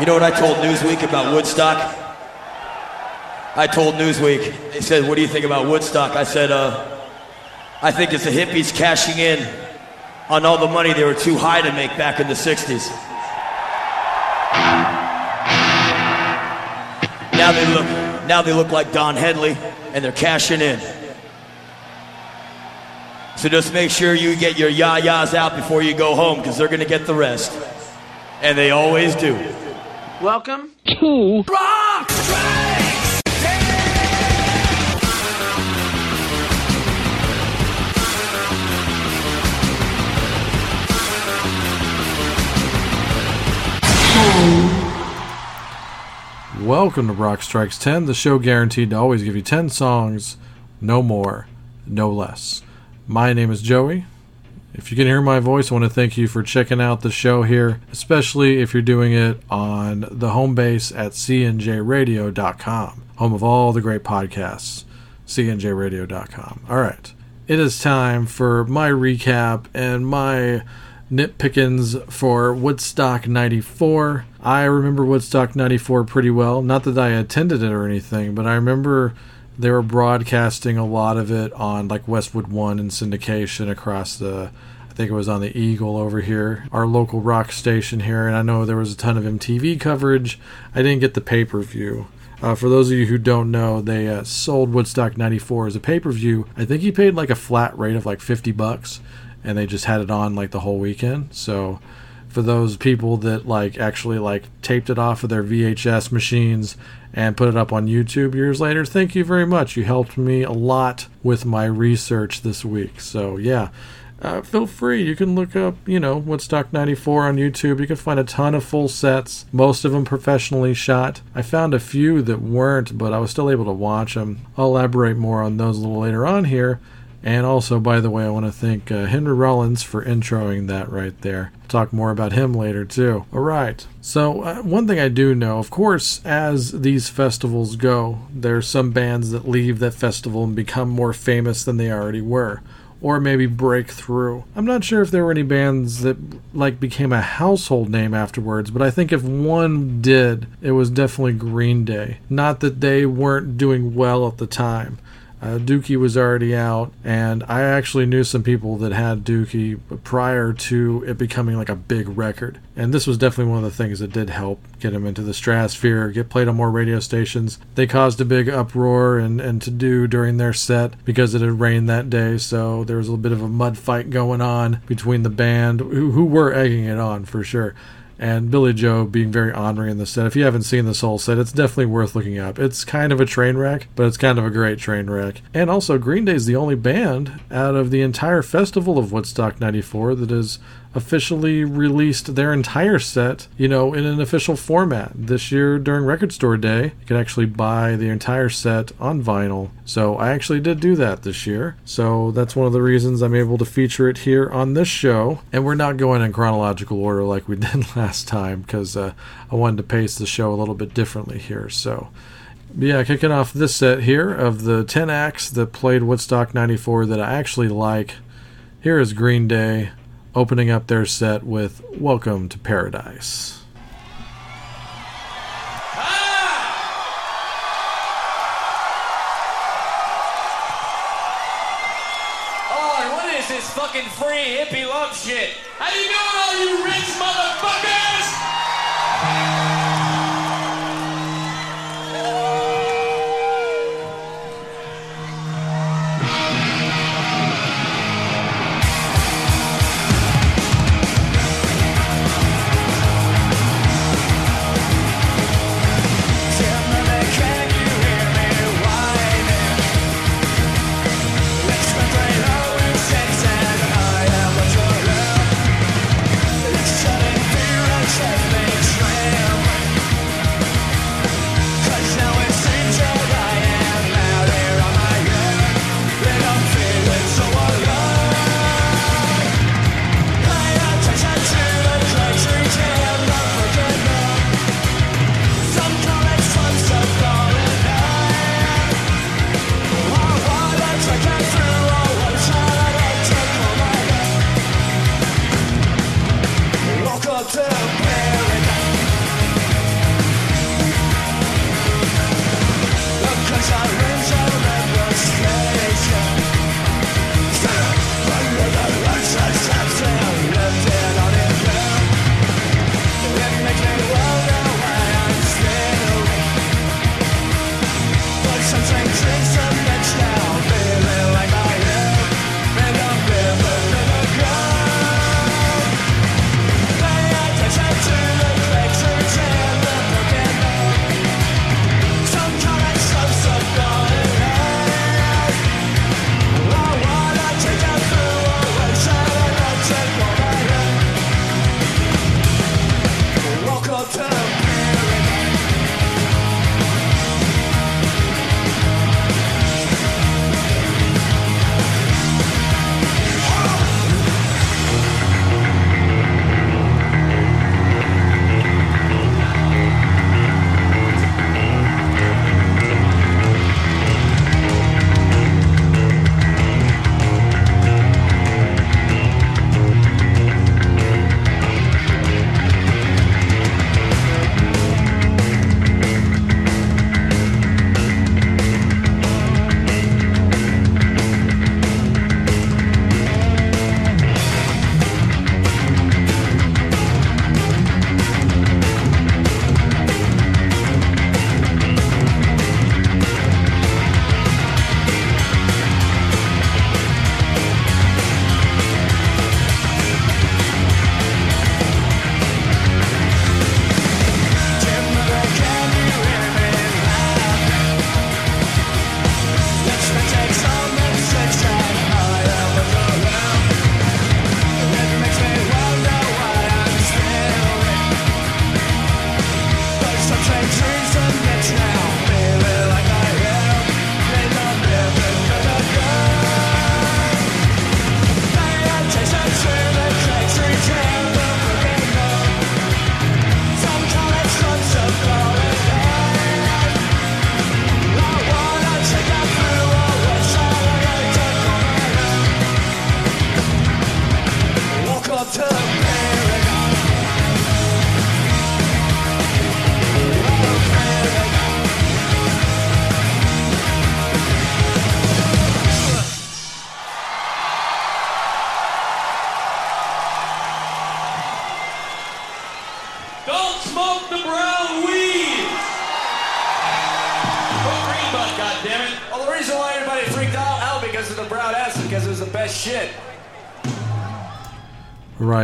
You know what I told Newsweek about Woodstock? I told Newsweek, they said, What do you think about Woodstock? I said, uh, I think it's the hippies cashing in on all the money they were too high to make back in the 60s. Now they look, now they look like Don Henley and they're cashing in. So just make sure you get your yah-yahs out before you go home because they're going to get the rest. And they always do. Welcome to Rock Welcome to Rock Strikes 10, the show guaranteed to always give you 10 songs, no more, no less. My name is Joey. If you can hear my voice, I want to thank you for checking out the show here, especially if you're doing it on the home base at cnjradio.com, home of all the great podcasts, cnjradio.com. All right, it is time for my recap and my nitpickings for Woodstock 94. I remember Woodstock 94 pretty well. Not that I attended it or anything, but I remember they were broadcasting a lot of it on like Westwood One and syndication across the. I think it was on the Eagle over here, our local rock station here, and I know there was a ton of MTV coverage. I didn't get the pay per view. Uh, for those of you who don't know, they uh, sold Woodstock 94 as a pay per view. I think he paid like a flat rate of like 50 bucks, and they just had it on like the whole weekend. So for those people that like actually like taped it off of their VHS machines and put it up on YouTube years later, thank you very much. You helped me a lot with my research this week. So yeah. Uh, feel free. You can look up, you know, Woodstock 94 on YouTube. You can find a ton of full sets, most of them professionally shot. I found a few that weren't, but I was still able to watch them. I'll elaborate more on those a little later on here. And also, by the way, I want to thank uh, Henry Rollins for introing that right there. Talk more about him later, too. All right. So, uh, one thing I do know, of course, as these festivals go, there's some bands that leave that festival and become more famous than they already were. Or maybe break through. I'm not sure if there were any bands that like became a household name afterwards, but I think if one did, it was definitely Green Day. Not that they weren't doing well at the time. Uh, Dookie was already out, and I actually knew some people that had Dookie prior to it becoming like a big record. And this was definitely one of the things that did help get him into the stratosphere, get played on more radio stations. They caused a big uproar and, and to do during their set because it had rained that day, so there was a little bit of a mud fight going on between the band, who, who were egging it on for sure and Billie Joe being very honoring in the set. If you haven't seen this whole set, it's definitely worth looking up. It's kind of a train wreck, but it's kind of a great train wreck. And also, Green Day is the only band out of the entire festival of Woodstock 94 that is officially released their entire set, you know, in an official format. This year during Record Store Day, you could actually buy the entire set on vinyl. So I actually did do that this year. So that's one of the reasons I'm able to feature it here on this show. And we're not going in chronological order like we did last time because uh, I wanted to pace the show a little bit differently here. So yeah, kicking off this set here of the 10 acts that played Woodstock 94 that I actually like. Here is Green Day opening up their set with Welcome to Paradise. Oh, what is this fucking free hippie love shit?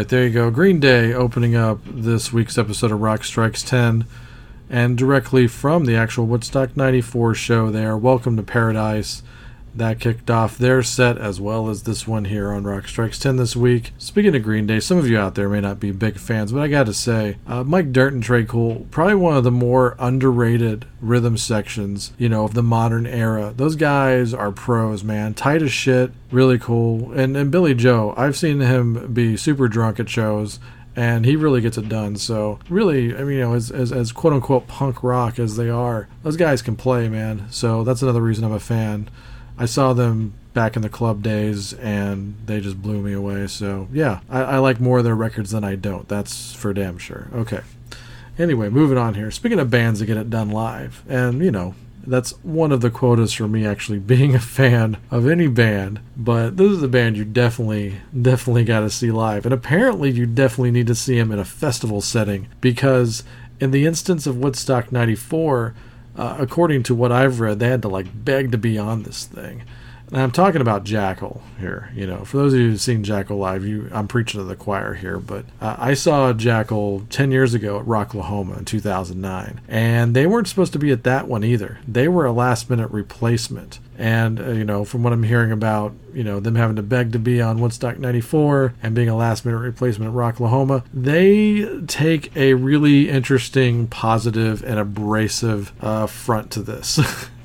Right, there you go. Green Day opening up this week's episode of Rock Strikes 10 and directly from the actual Woodstock 94 show there. Welcome to Paradise. That kicked off their set as well as this one here on Rock Strikes 10 this week. Speaking of Green Day, some of you out there may not be big fans, but I gotta say, uh, Mike Dirnt and Tré Cool, probably one of the more underrated rhythm sections, you know, of the modern era. Those guys are pros, man. Tight as shit, really cool. And, and Billie Joe, I've seen him be super drunk at shows and he really gets it done. So really, I mean, you know, as, as, as quote unquote punk rock as they are, those guys can play, man. So that's another reason I'm a fan. I saw them back in the club days and they just blew me away. So yeah, I, I like more of their records than I don't. That's for damn sure. Okay. Anyway, moving on here. Speaking of bands that get it done live, and you know, that's one of the quotas for me actually being a fan of any band but this is a band you definitely definitely got to see live and apparently you definitely need to see them in a festival setting because in the instance of woodstock 94 uh, according to what I've read, they had to like beg to be on this thing. And I'm talking about Jackyl here. You know, for those of you who've seen Jackyl live, you I'm preaching to the choir here, but uh, I saw Jackyl 10 years ago at Rocklahoma in 2009, and they weren't supposed to be at that one either. They were a last minute replacement. And, uh, you know, from what I'm hearing about, you know, them having to beg to be on Woodstock 94 and being a last minute replacement at Rocklahoma, they take a really interesting, positive, and abrasive uh, front to this.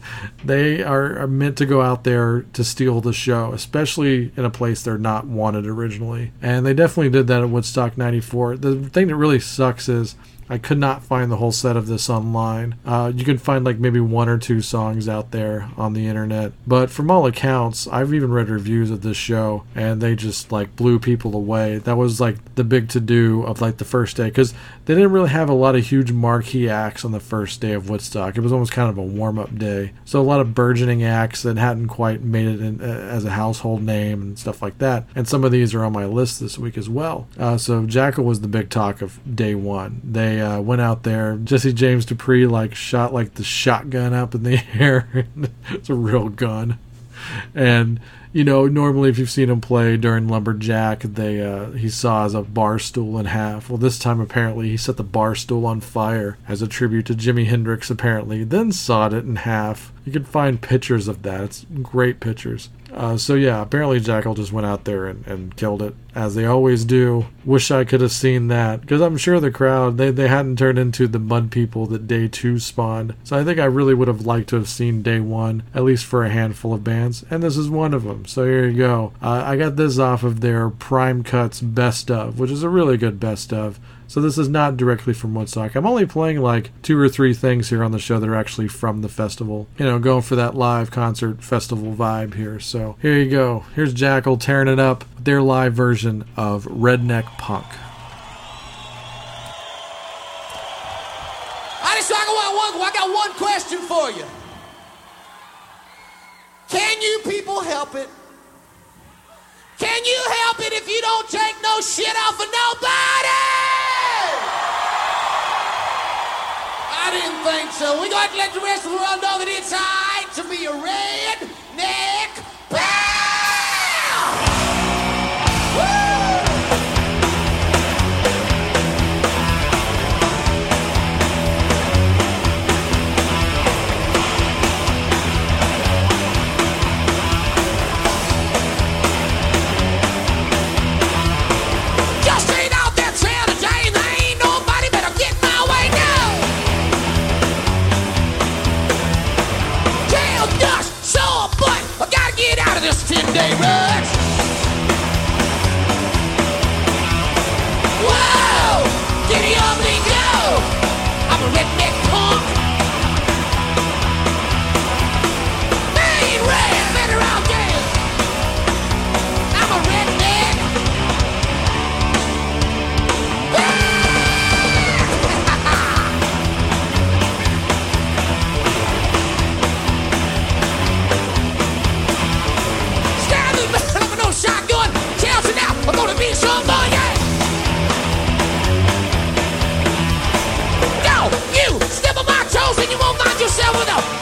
they are, are, meant to go out there to steal the show, especially in a place they're not wanted originally. And they definitely did that at Woodstock 94. The thing that really sucks is I could not find the whole set of this online. Uh, you can find like maybe one or two songs out there on the internet. But from all accounts, I've even read reviews of this show and they just like blew people away. That was like the big to do of like the first day because they didn't really have a lot of huge marquee acts on the first day of Woodstock. It was almost kind of a warm up day. So a lot of burgeoning acts that hadn't quite made it in, uh, as a household name and stuff like that. And some of these are on my list this week as well. Uh, so Jackyl was the big talk of day one. They uh, went out there. Jesse James Dupree like shot like the shotgun up in the air. it's a real gun, and you know normally if you've seen him play during Lumberjack, they uh, he saws a bar stool in half. Well, this time apparently he set the bar stool on fire as a tribute to Jimi Hendrix. Apparently, then sawed it in half. You can find pictures of that. It's great pictures. Uh, so yeah, apparently Jackyl just went out there and, and killed it as they always do. Wish I could have seen that because I'm sure the crowd they, they hadn't turned into the mud people that day two spawned. So I think I really would have liked to have seen day one at least for a handful of bands, and this is one of them. So here you go. Uh, I got this off of their Prime Cuts Best of, which is a really good best of. So this is not directly from Woodstock. I'm only playing like two or three things here on the show that are actually from the festival. You know, going for that live concert festival vibe here. So here you go. Here's Jackyl tearing it up with their live version of Redneck Punk. I just I got one, I got one question for you. Can you people help it? Can you help it if you don't take no shit off of nobody? I didn't think so. We're going to let the rest of the world know that it's hard to be a redneck love. Yourself with a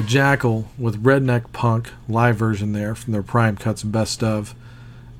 Jackyl with Redneck Punk live version there from their Prime Cuts Best of.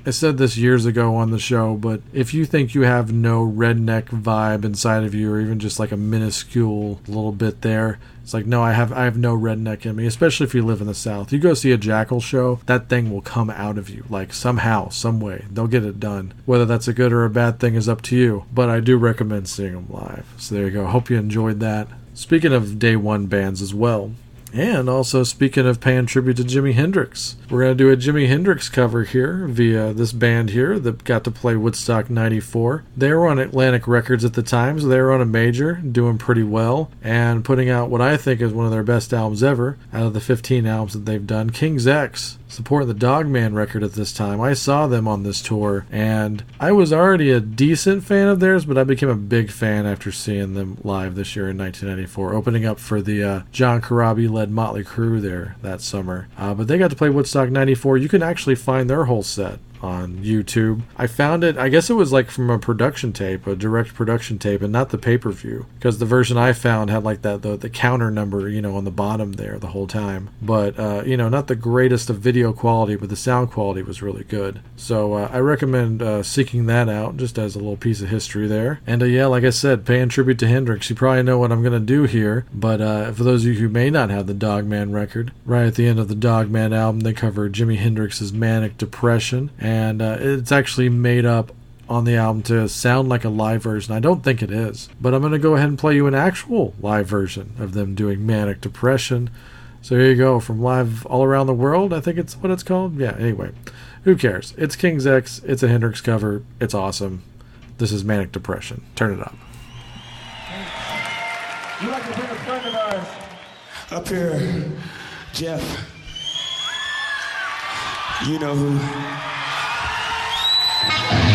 I said this years ago on the show, but if you think you have no redneck vibe inside of you, or even just like a minuscule little bit there, it's like no, I have I have no redneck in me. Especially if you live in the South, you go see a Jackyl show, that thing will come out of you like somehow, some way. They'll get it done. Whether that's a good or a bad thing is up to you. But I do recommend seeing them live. So there you go. Hope you enjoyed that. Speaking of day one bands as well, and also, speaking of paying tribute to Jimi Hendrix, we're going to do a Jimi Hendrix cover here via this band here that got to play Woodstock 94. They were on Atlantic Records at the time, so they were on a major, doing pretty well, and putting out what I think is one of their best albums ever out of the 15 albums that they've done King's X supporting the Dogman record at this time. I saw them on this tour, and I was already a decent fan of theirs, but I became a big fan after seeing them live this year in 1994, opening up for the uh, John Corabi led Motley Crue there that summer. Uh, but they got to play Woodstock 94. You can actually find their whole set on YouTube. I found it, I guess it was like from a production tape, a direct production tape, and not the pay per view. Because the version I found had like that, the, the counter number, you know, on the bottom there the whole time. But, uh, you know, not the greatest of video quality, but the sound quality was really good. So uh, I recommend uh, seeking that out just as a little piece of history there. And uh, yeah, like I said, paying tribute to Hendrix. You probably know what I'm going to do here. But uh, for those of you who may not have the Dogman record, right at the end of the Dogman album, they cover Jimi Hendrix's Manic Depression. And uh, it's actually made up on the album to sound like a live version. I don't think it is. But I'm going to go ahead and play you an actual live version of them doing Manic Depression. So here you go from live all around the world. I think it's what it's called. Yeah, anyway. Who cares? It's King's X. It's a Hendrix cover. It's awesome. This is Manic Depression. Turn it up. We'd like to bring a friend of ours up here, Jeff. You know who. Manic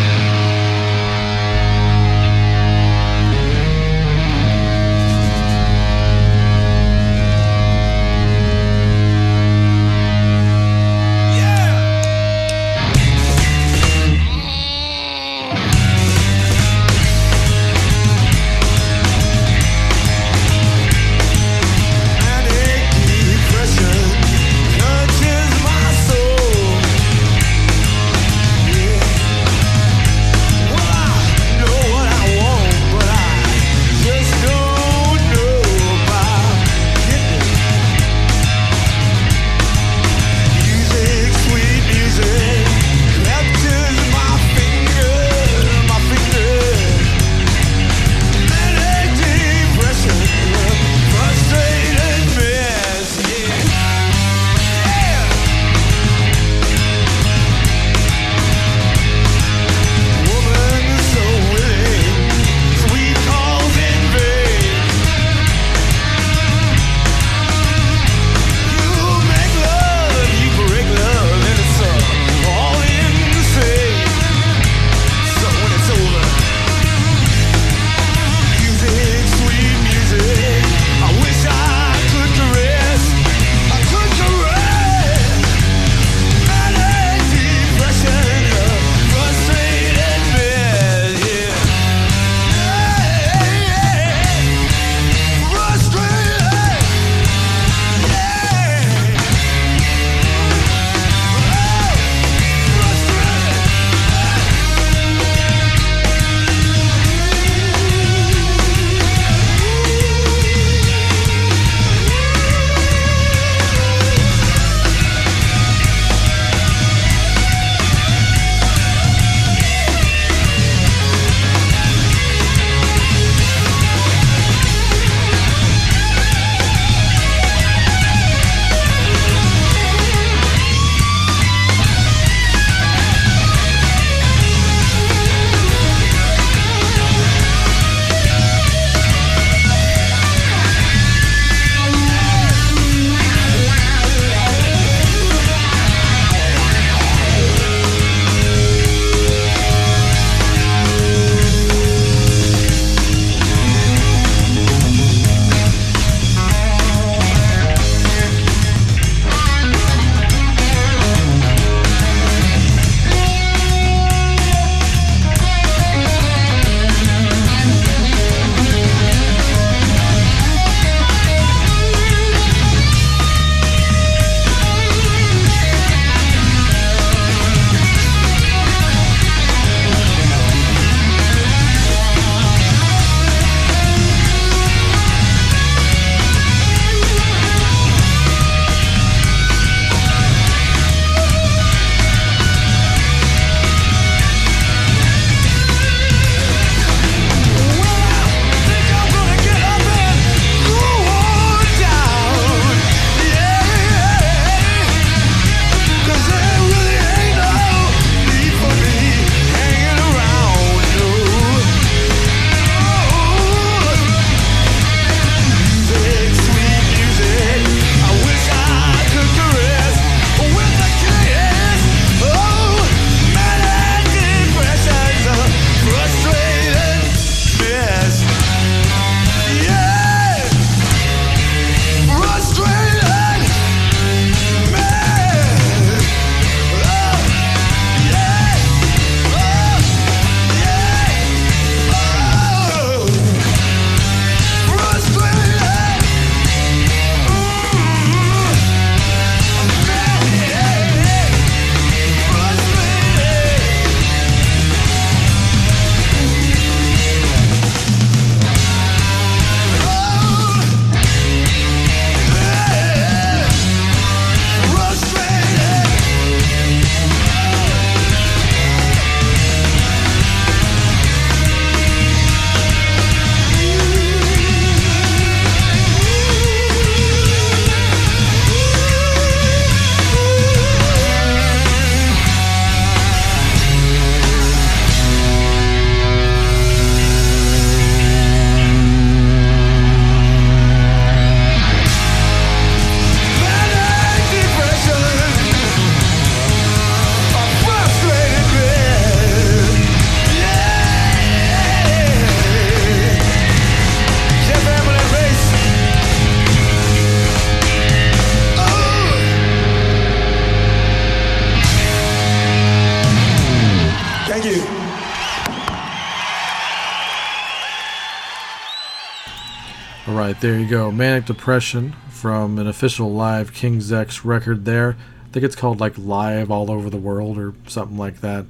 there you go. Manic Depression from an official live King's X record there. I think it's called like Live All Over the World or something like that.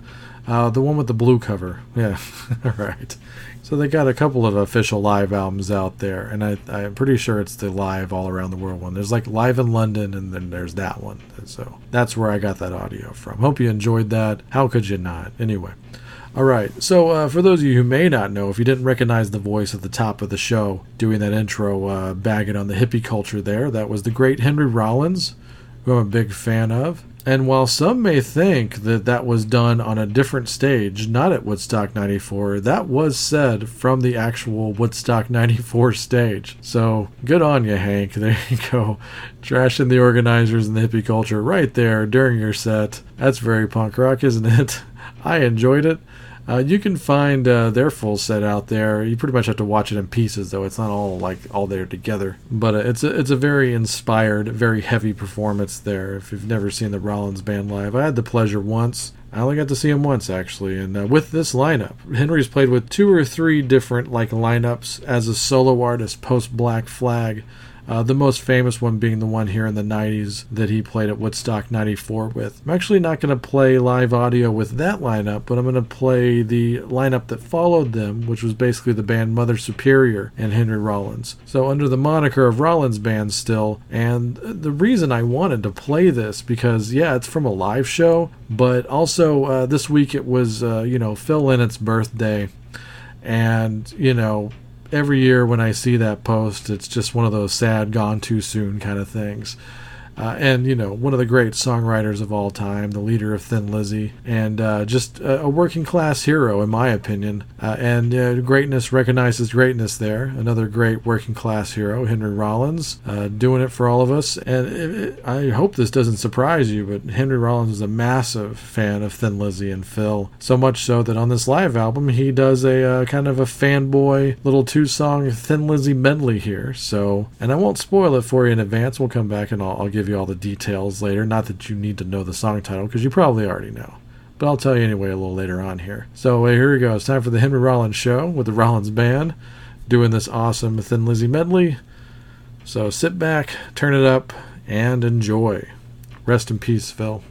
Uh, the one with the blue cover. Yeah, all right. So they got a couple of official live albums out there, and I, I'm pretty sure it's the Live All Around the World one. There's like Live in London, and then there's that one. So that's where I got that audio from. Hope you enjoyed that. How could you not? Anyway. All right. So, uh, for those of you who may not know, if you didn't recognize the voice at the top of the show doing that intro, uh, bagging on the hippie culture there, that was the great Henry Rollins, who I'm a big fan of. And while some may think that that was done on a different stage, not at Woodstock 94, that was said from the actual Woodstock 94 stage. So good on you, Hank. There you go. Trashing the organizers and the hippie culture right there during your set. That's very punk rock, isn't it? I enjoyed it. Uh, you can find uh, their full set out there. You pretty much have to watch it in pieces, though. It's not all like all there together. But uh, it's a, it's a very inspired, very heavy performance there. If you've never seen the Rollins band live, I had the pleasure once. I only got to see him once actually, and uh, with this lineup, Henry's played with two or three different like lineups as a solo artist post Black Flag. Uh, the most famous one being the one here in the 90s that he played at Woodstock 94 with. I'm actually not going to play live audio with that lineup, but I'm going to play the lineup that followed them, which was basically the band Mother Superior and Henry Rollins. So, under the moniker of Rollins Band still, and the reason I wanted to play this because, yeah, it's from a live show, but also uh, this week it was, uh, you know, Phil Lynott's birthday. And, you know, every year when I see that post, it's just one of those sad, gone too soon kind of things. Uh, and you know, one of the great songwriters of all time, the leader of Thin Lizzy, and uh, just a, a, working class hero, in my opinion. Uh, and uh, greatness recognizes greatness there. Another great working class hero, Henry Rollins, uh, doing it for all of us. And it, it, I hope this doesn't surprise you, but Henry Rollins is a massive fan of Thin Lizzy and Phil. So much so that on this live album, he does a uh, kind of a fanboy little two song Thin Lizzy medley here. So, and I won't spoil it for you in advance. We'll come back and I'll, I'll give give you all the details later. Not that you need to know the song title, because you probably already know. But I'll tell you anyway a little later on here. So uh, here we go. It's time for the Henry Rollins Show with the Rollins Band doing this awesome Thin Lizzy medley. So sit back, turn it up, and enjoy. Rest in peace, Phil.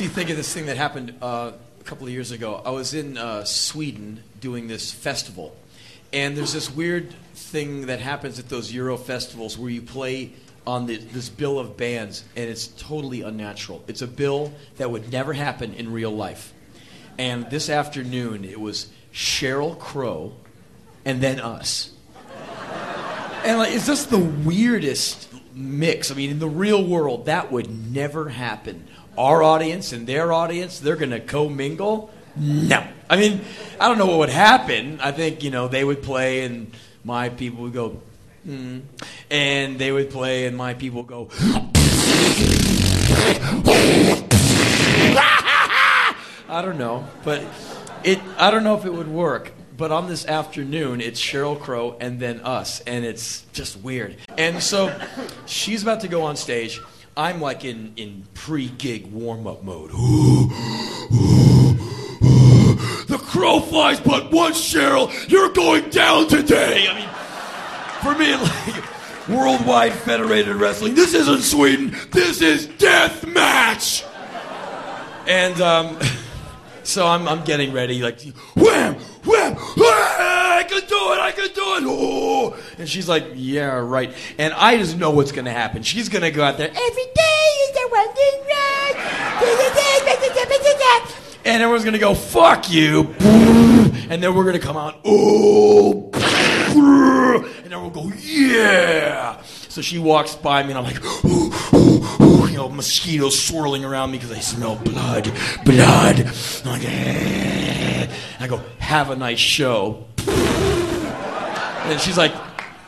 Makes think of this thing that happened uh, a couple of years ago. I was in uh, Sweden doing this festival, and there's this weird thing that happens at those Euro festivals where you play on the, this bill of bands, and it's totally unnatural. It's a bill that would never happen in real life. And this afternoon, it was Sheryl Crow, and then us. And like, it's just the weirdest mix. I mean, in the real world, that would never happen. Our audience and their audience, they're going to commingle? No. I mean, I don't know what would happen. I think, you know, they would play and my people would go, hmm. And they would play and my people would go, I don't know, but it. I don't know if it would work. But on this afternoon, it's Sheryl Crow and then us, and it's just weird. And so, she's about to go on stage. I'm like in in pre-gig warm-up mode. the crow flies but once, Sheryl. You're going down today. I mean, for me, like worldwide federated wrestling. This isn't Sweden. This is death match. And um, so I'm, I'm getting ready, like, wham, wham, wham, I can do it, I can do it. Oh. And she's like, yeah, right. And I just know what's going to happen. She's going to go out there, every day is the one thing. And everyone's going to go, fuck you. And then we're going to come out, oh. And then we'll go, yeah. So she walks by me, and I'm like, ooh, ooh, ooh, you know, mosquitoes swirling around me because I smell blood, blood. I'm like, eh. I go, have a nice show. And she's like,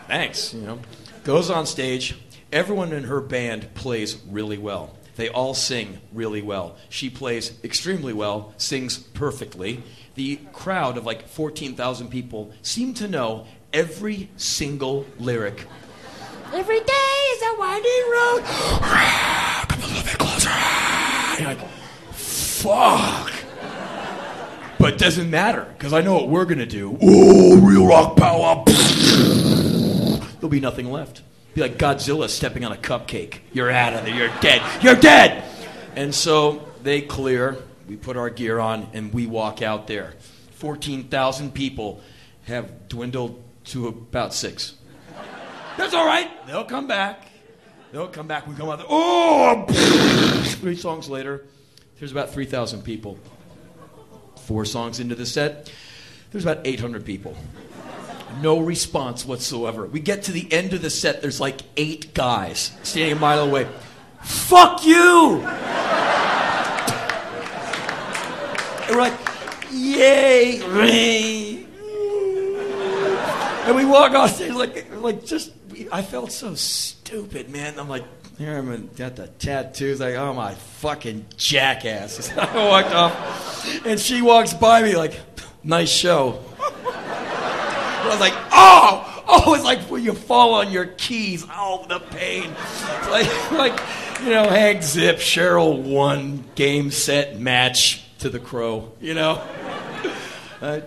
thanks, you know. Goes on stage. Everyone in her band plays really well. They all sing really well. She plays extremely well, sings perfectly. The crowd of like 14,000 people seem to know every single lyric. Every day is a winding road. Come a little bit closer. You're like, fuck. But it doesn't matter because I know what we're gonna do. Ooh, real rock power. There'll be nothing left. Be like Godzilla stepping on a cupcake. You're out of there. You're dead. You're dead. And so they clear. We put our gear on and we walk out there. Fourteen thousand people have dwindled to about six. That's all right. They'll come back. They'll come back. We come out there. Oh! Three songs later, there's about 3,000 people. Four songs into the set, there's about 800 people. No response whatsoever. We get to the end of the set. There's like eight guys standing a mile away. Fuck you! And we're like, yay! And we walk off stage like, like just. I felt so stupid, man. I'm like, here I'm in- got the tattoos. Like, oh my fucking jackass! I walked off, and she walks by me like, nice show. I was like, oh, oh, it's like when you fall on your keys. Oh, the pain. Like, like, you know, Hank Zip, Sheryl won, game, set, match to the crow, you know? Uh,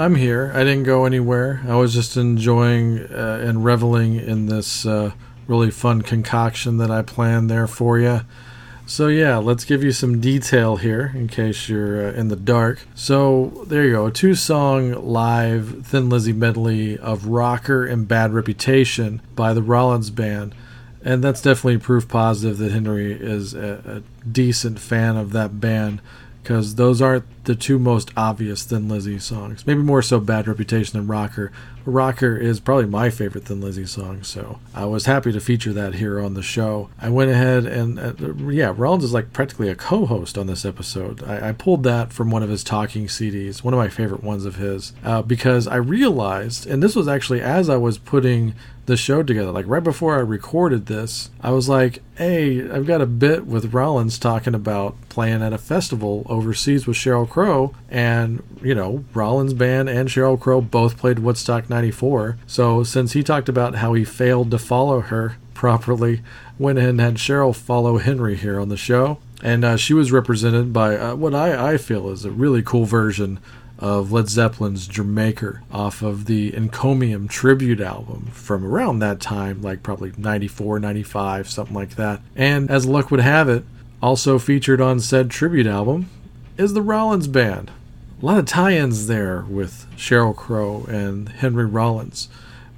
I'm here. I didn't go anywhere. I was just enjoying uh, and reveling in this uh, really fun concoction that I planned there for you. So yeah, let's give you some detail here in case you're uh, in the dark. So there you go, a two-song live Thin Lizzy medley of "Rocker" and "Bad Reputation" by the Rollins Band, and that's definitely proof positive that Henry is a, a decent fan of that band because those aren't the two most obvious Thin Lizzy songs. Maybe more so Bad Reputation than Rocker. Rocker is probably my favorite Thin Lizzy song, so I was happy to feature that here on the show. I went ahead and, uh, yeah, Rollins is like practically a co host on this episode. I, I pulled that from one of his talking CDs, one of my favorite ones of his, uh, because I realized, and this was actually as I was putting the show together. Like right before I recorded this, I was like, "Hey, I've got a bit with Rollins talking about playing at a festival overseas with Sheryl Crow, and you know, Rollins band and Sheryl Crow both played Woodstock '94. So since he talked about how he failed to follow her properly, went ahead and had Sheryl follow Henry here on the show." And uh, she was represented by uh, what I, I feel is a really cool version of Led Zeppelin's Jamaica off of the Encomium tribute album from around that time, like probably 94, 95, something like that. And as luck would have it, also featured on said tribute album is the Rollins Band. A lot of tie ins there with Sheryl Crow and Henry Rollins.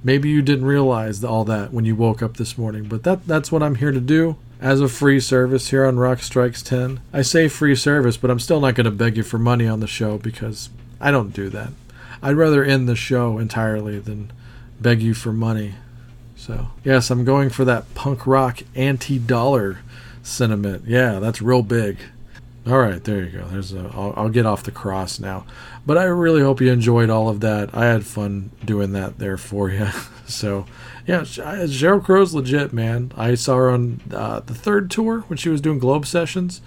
Maybe you didn't realize all that when you woke up this morning, but that, that's what I'm here to do as a free service here on Rock Strikes 10. I say free service, but I'm still not going to beg you for money on the show because I don't do that. I'd rather end the show entirely than beg you for money. So, yes, I'm going for that punk rock anti dollar sentiment. Yeah, that's real big. All right, there you go. There's a. I'll, I'll get off the cross now, but I really hope you enjoyed all of that. I had fun doing that there for you. so, yeah, Sheryl Crow's legit, man. I saw her on uh, the third tour when she was doing Globe sessions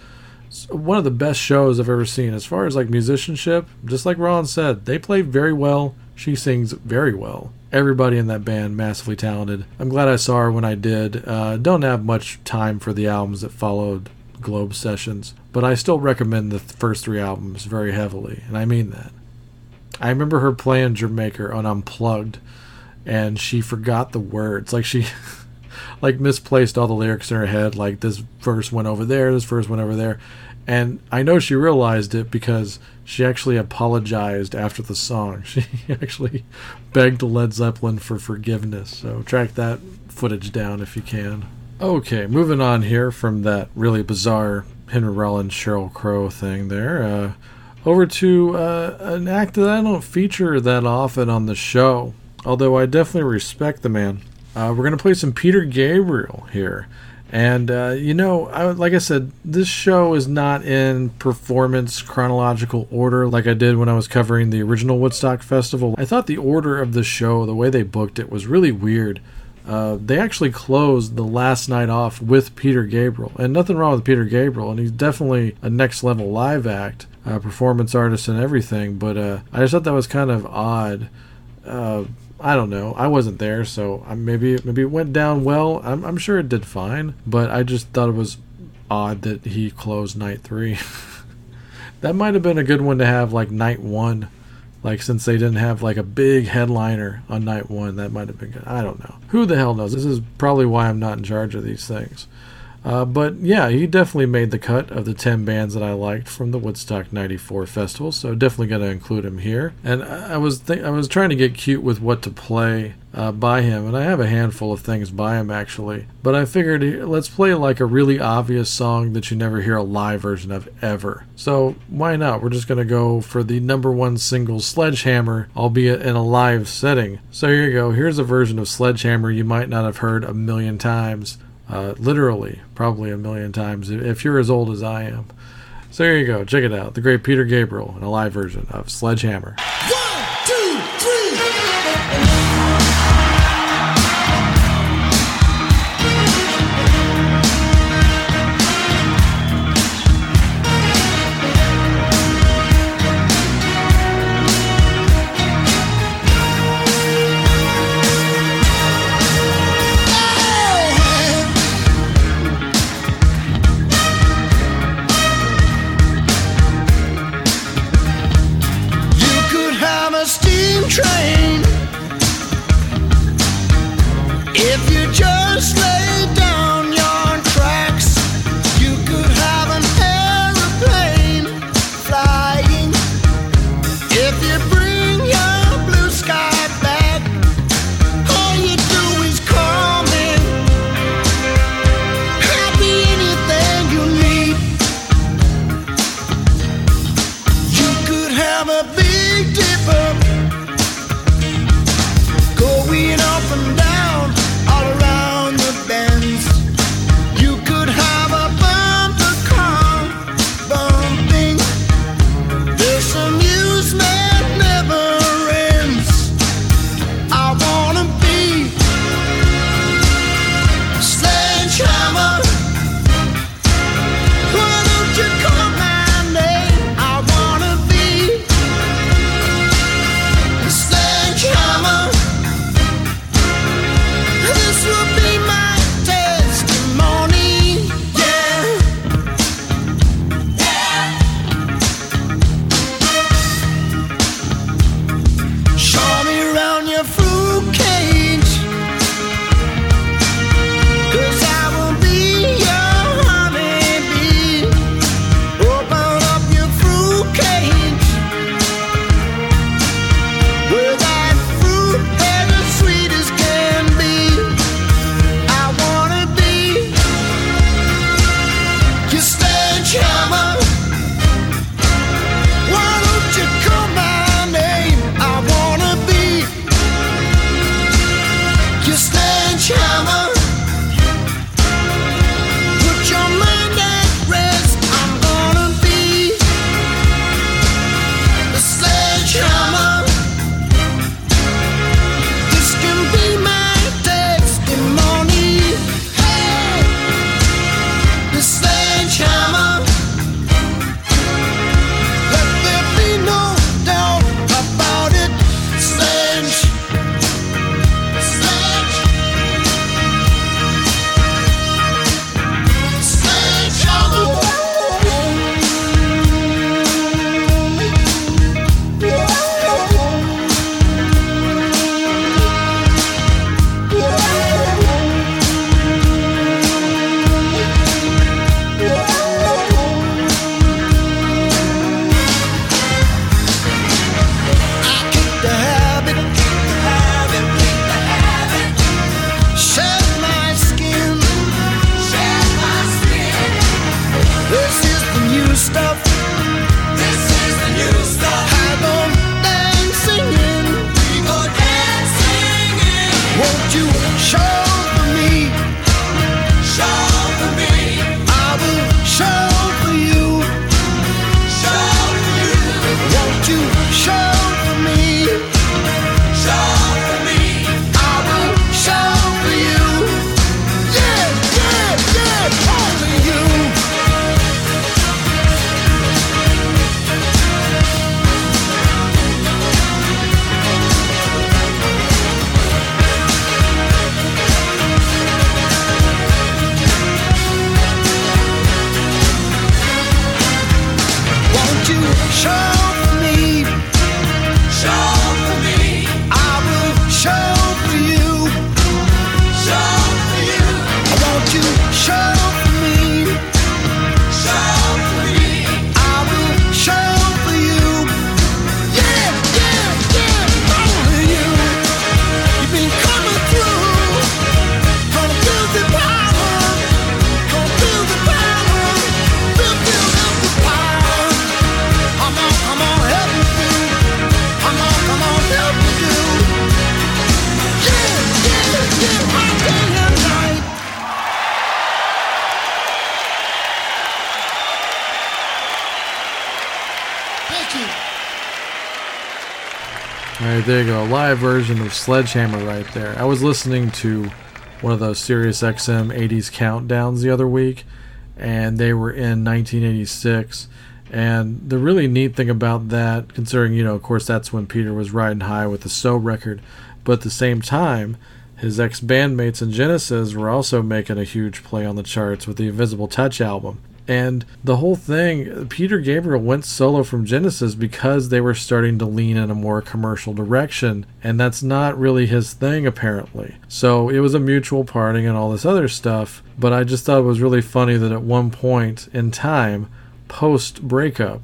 one of the best shows I've ever seen. As far as like musicianship, just like Ron said, they play very well. She sings very well. Everybody in that band massively talented. I'm glad I saw her when I did. Uh, don't have much time for the albums that followed Globe sessions, but I still recommend the th- first three albums very heavily, and I mean that. I remember her playing Jamaica on Unplugged, and she forgot the words. Like she. like misplaced all the lyrics in her head. Like this verse went over there, this verse went over there, and I know she realized it because she actually apologized after the song. She actually begged Led Zeppelin for forgiveness. So track that footage down if you can. Okay, moving on here from that really bizarre Henry Rollins Sheryl Crow thing there. Uh, over to uh, an act that I don't feature that often on the show, although I definitely respect the man. Uh, we're going to play some Peter Gabriel here. And, uh, you know, I, like I said, this show is not in performance chronological order like I did when I was covering the original Woodstock Festival. I thought the order of the show, the way they booked it, was really weird. Uh, they actually closed the last night off with Peter Gabriel. And nothing wrong with Peter Gabriel, and he's definitely a next level live act, uh, performance artist, and everything. But uh, I just thought that was kind of odd. I don't know. I wasn't there, so maybe maybe it went down well. I'm, I'm sure it did fine, but I just thought it was odd that he closed night three. that might have been a good one to have like night one, like since they didn't have like a big headliner on night one. That might have been good. I don't know. Who the hell knows? This is probably why I'm not in charge of these things. Uh, but yeah, he definitely made the cut of the 10 bands that I liked from the Woodstock 94 festival, so definitely going to include him here. And I was th- I was trying to get cute with what to play uh, by him, and I have a handful of things by him actually. But I figured let's play like a really obvious song that you never hear a live version of ever. So why not? We're just going to go for the number one single Sledgehammer, albeit in a live setting. So here you go. Here's a version of Sledgehammer you might not have heard a million times uh, literally, probably a million times, if- you're as old as I am. So there you go, check it out. The great Peter Gabriel in a live version of Sledgehammer. One, All right, there you go. A live version of Sledgehammer right there. I was listening to one of those Sirius XM 80s countdowns the other week, and they were in 1986. And the really neat thing about that, considering, you know, of course, that's when Peter was riding high with the So record, but at the same time, his ex bandmates in Genesis were also making a huge play on the charts with the Invisible Touch album. And the whole thing, Peter Gabriel went solo from Genesis because they were starting to lean in a more commercial direction, and that's not really his thing, apparently. So it was a mutual parting and all this other stuff, but I just thought it was really funny that at one point in time, post breakup,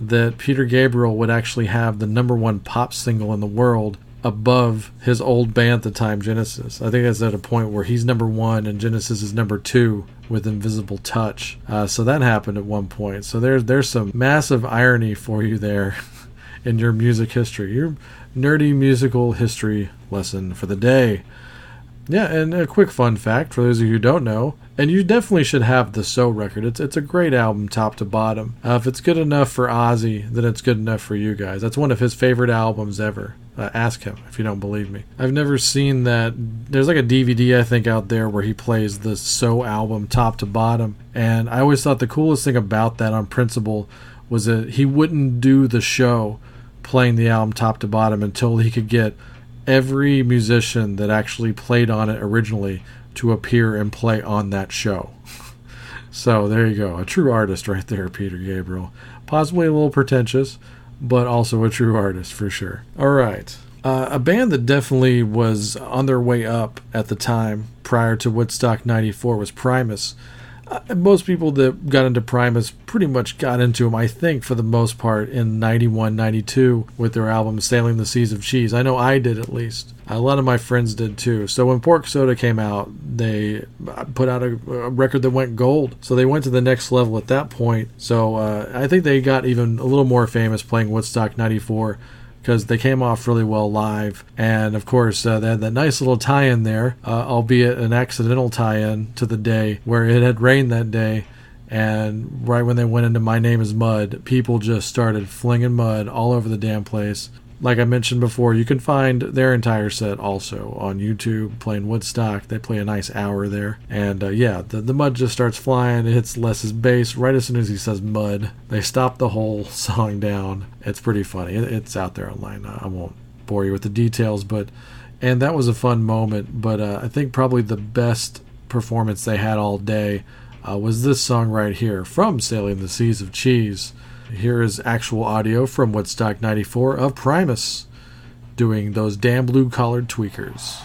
that Peter Gabriel would actually have the number one pop single in the world above his old band at the time, Genesis. I think that's at a point where he's number one and Genesis is number two with Invisible Touch. Uh, so that happened at one point. So there's there's some massive irony for you there in your music history, your nerdy musical history lesson for the day. Yeah, and a quick fun fact for those of you who don't know, and you definitely should have the So record. It's it's a great album, top to bottom. Uh, if it's good enough for Ozzy, then it's good enough for you guys. That's one of his favorite albums ever. Uh, ask him if you don't believe me. I've never seen that. There's like a DVD I think out there where he plays the So album top to bottom, and I always thought the coolest thing about that on principle was that he wouldn't do the show playing the album top to bottom until he could get every musician that actually played on it originally to appear and play on that show. So there you go, a true artist right there, Peter Gabriel. Possibly a little pretentious, but also a true artist for sure. All right. Uh, a band that definitely was on their way up at the time prior to Woodstock 94 was Primus. Uh, most people that got into Primus pretty much got into them, I think, for the most part, in 91, 92 with their album Sailing the Seas of Cheese. I know I did at least. A lot of my friends did too. So when Pork Soda came out, they uh, put out a, a record that went gold. So they went to the next level at that point. So uh, I think they got even a little more famous playing Woodstock 94 because they came off really well live. And of course, uh, they had that nice little tie in there, uh, albeit an accidental tie in to the day where it had rained that day. And right when they went into My Name is Mud, people just started flinging mud all over the damn place. Like I mentioned before, you can find their entire set also on YouTube playing Woodstock. They play a nice hour there. And uh, yeah, the, the mud just starts flying. It hits Les's bass right as soon as he says mud. They stop the whole song down. It's pretty funny. It, it's out there online. I won't bore you with the details, but. And that was a fun moment. But uh, I think probably the best performance they had all day uh, was this song right here from Sailing the Seas of Cheese. Here is actual audio from Woodstock 94 of Primus doing those damn blue collared tweakers.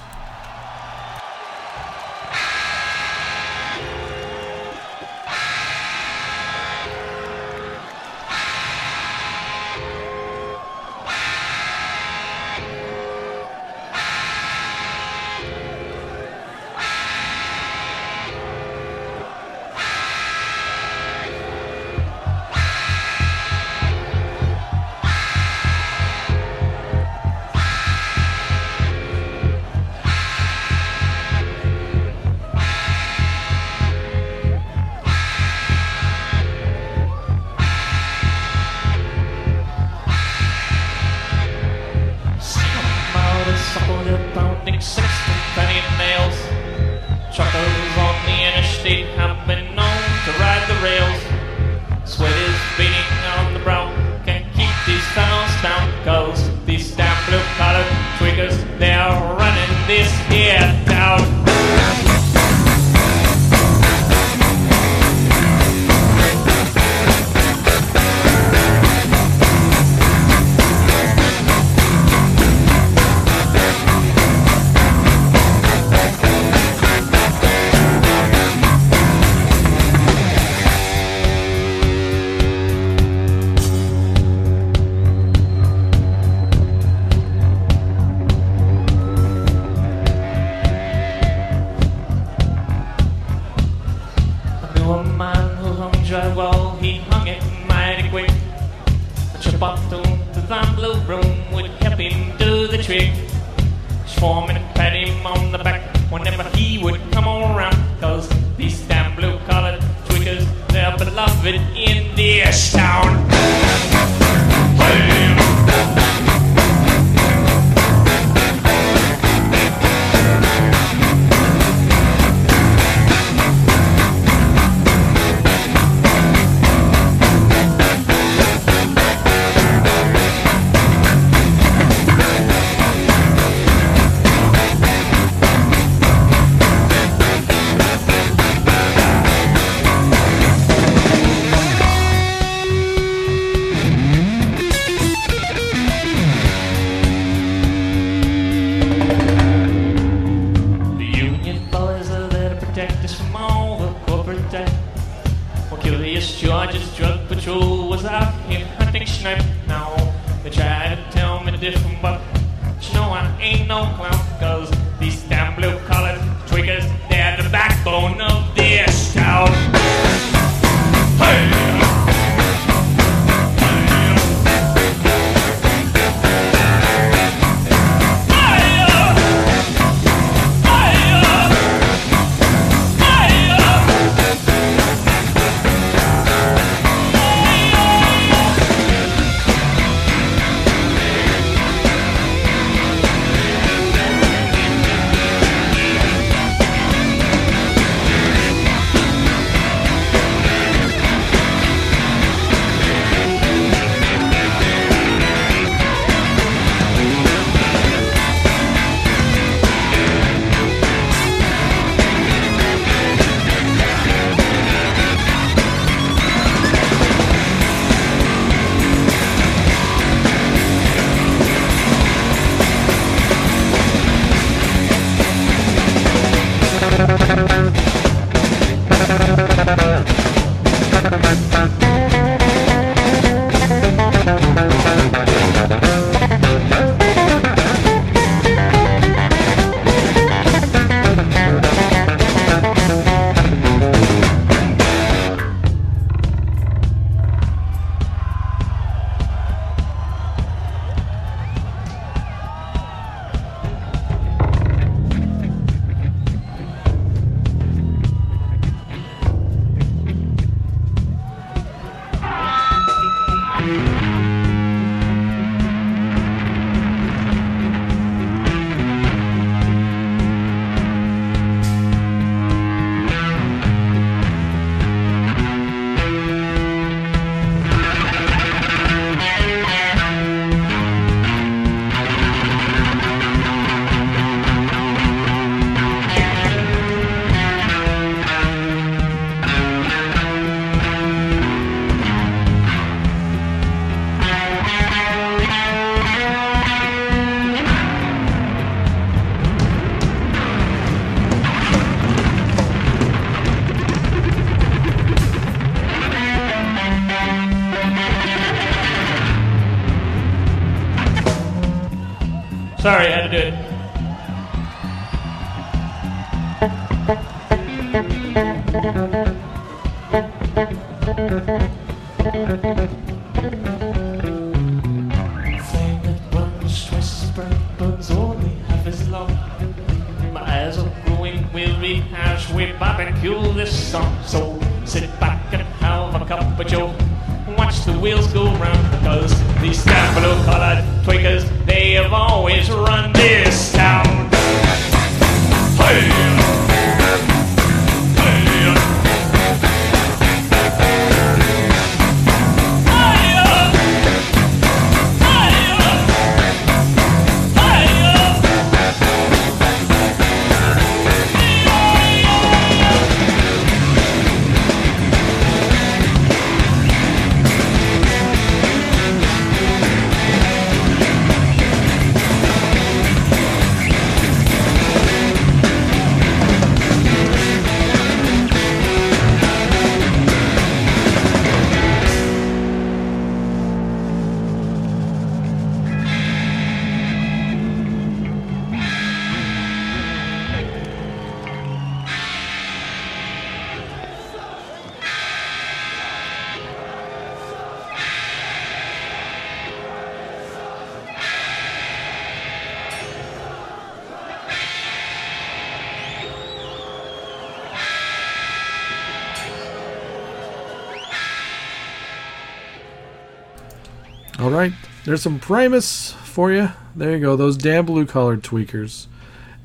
There's some Primus for you. There you go, those damn blue colored tweakers.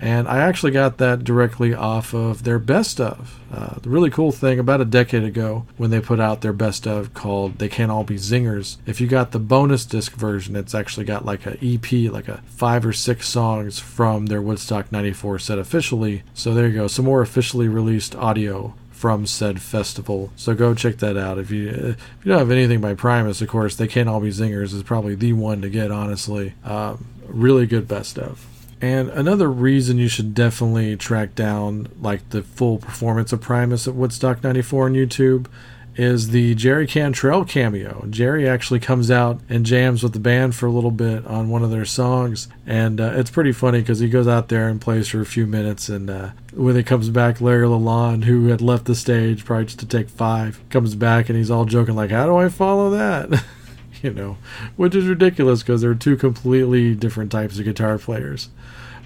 And I actually got that directly off of their best of. Uh, the really cool thing about a decade ago when they put out their best of called They Can't All Be Zingers, if you got the bonus disc version, it's actually got like a EP, like a five or six songs from their Woodstock 94 set officially. So there you go, some more officially released audio from said festival. So go check that out. If you if you don't have anything by Primus, of course, they can't all be zingers is probably the one to get. Honestly, um, really good best of. And another reason you should definitely track down like the full performance of Primus at Woodstock '94 on YouTube is the Jerry Cantrell cameo. Jerry actually comes out and jams with the band for a little bit on one of their songs, and uh, it's pretty funny because he goes out there and plays for a few minutes, and uh, when he comes back, Larry Lalonde, who had left the stage probably just to take five, comes back and he's all joking like, "How do I follow that?" you know, which is ridiculous because they're two completely different types of guitar players.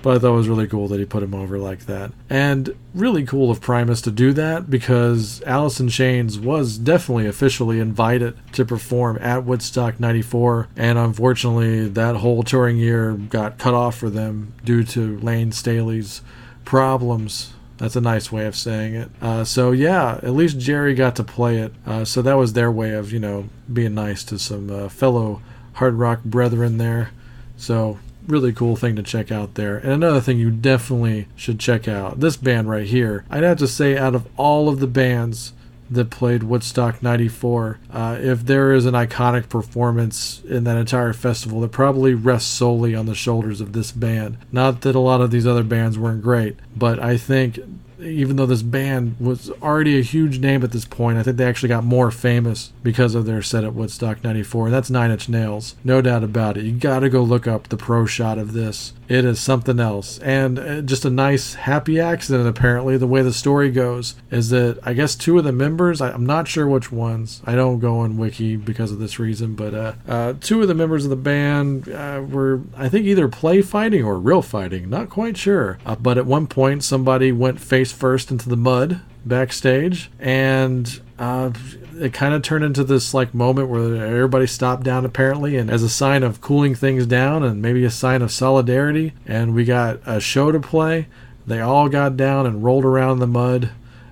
But I thought it was really cool that he put him over like that. And really cool of Primus to do that because in Chains was definitely officially invited to perform at Woodstock 94. And unfortunately, that whole touring year got cut off for them due to Layne Staley's problems. That's a nice way of saying it. Uh, so yeah, at least Jerry got to play it. Uh, so that was their way of you know being nice to some uh, fellow hard rock brethren there. So really cool thing to check out there. And another thing you definitely should check out this band right here. I'd have to say out of all of the bands that played Woodstock 94. Uh, if there is an iconic performance in that entire festival, it probably rests solely on the shoulders of this band. Not that a lot of these other bands weren't great, but I think even though this band was already a huge name at this point, I think they actually got more famous because of their set at Woodstock 94. And that's Nine Inch Nails. No doubt about it. You gotta go look up the pro shot of this. It is something else. And uh, just a nice, happy accident, apparently. The way the story goes is that I guess two of the members, I, I'm not sure which ones, I don't go on Wiki because of this reason, but uh, uh, two of the members of the band uh, were, I think, either play fighting or real fighting. Not quite sure. Uh, but at one point, somebody went face first into the mud backstage and uh, it kind of turned into this like moment where everybody stopped down apparently and as a sign of cooling things down and maybe a sign of solidarity and we got a show to play. They all got down and rolled around in the mud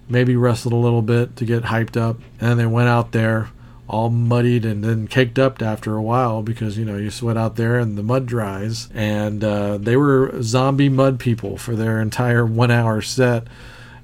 maybe wrestled a little bit to get hyped up and then they went out there all muddied and then caked up after a while because you know you sweat out there and the mud dries and uh, they were zombie mud people for their entire one hour set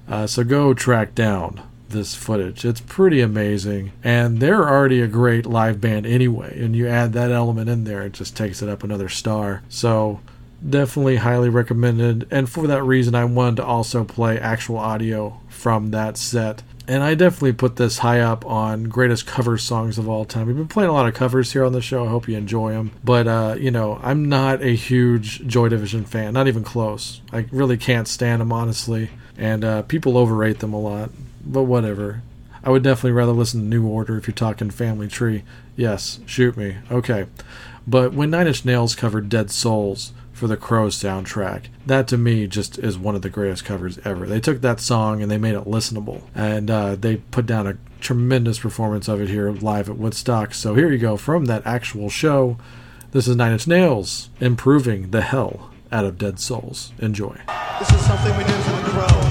uh, so go track down this footage. It's pretty amazing. And they're already a great live band anyway. And you add that element in there, it just takes it up another star. So definitely highly recommended. And for that reason, I wanted to also play actual audio from that set And I definitely put this high up on greatest cover songs of all time. We've been playing a lot of covers here on the show. I hope you enjoy them. But, uh, you know, I'm not a huge Joy Division fan, not even close. I really can't stand them, honestly. And uh, people overrate them a lot. But whatever. I would definitely rather listen to New Order if you're talking Family Tree. Yes, shoot me. Okay. But when Nine Inch Nails covered Dead Souls for the Crow soundtrack, that to me just is one of the greatest covers ever. They took that song and they made it listenable, and uh, they put down a tremendous performance of it here live at Woodstock. So here you go from that actual show. This is Nine Inch Nails improving the hell out of Dead Souls. Enjoy. This is something we did for the crow.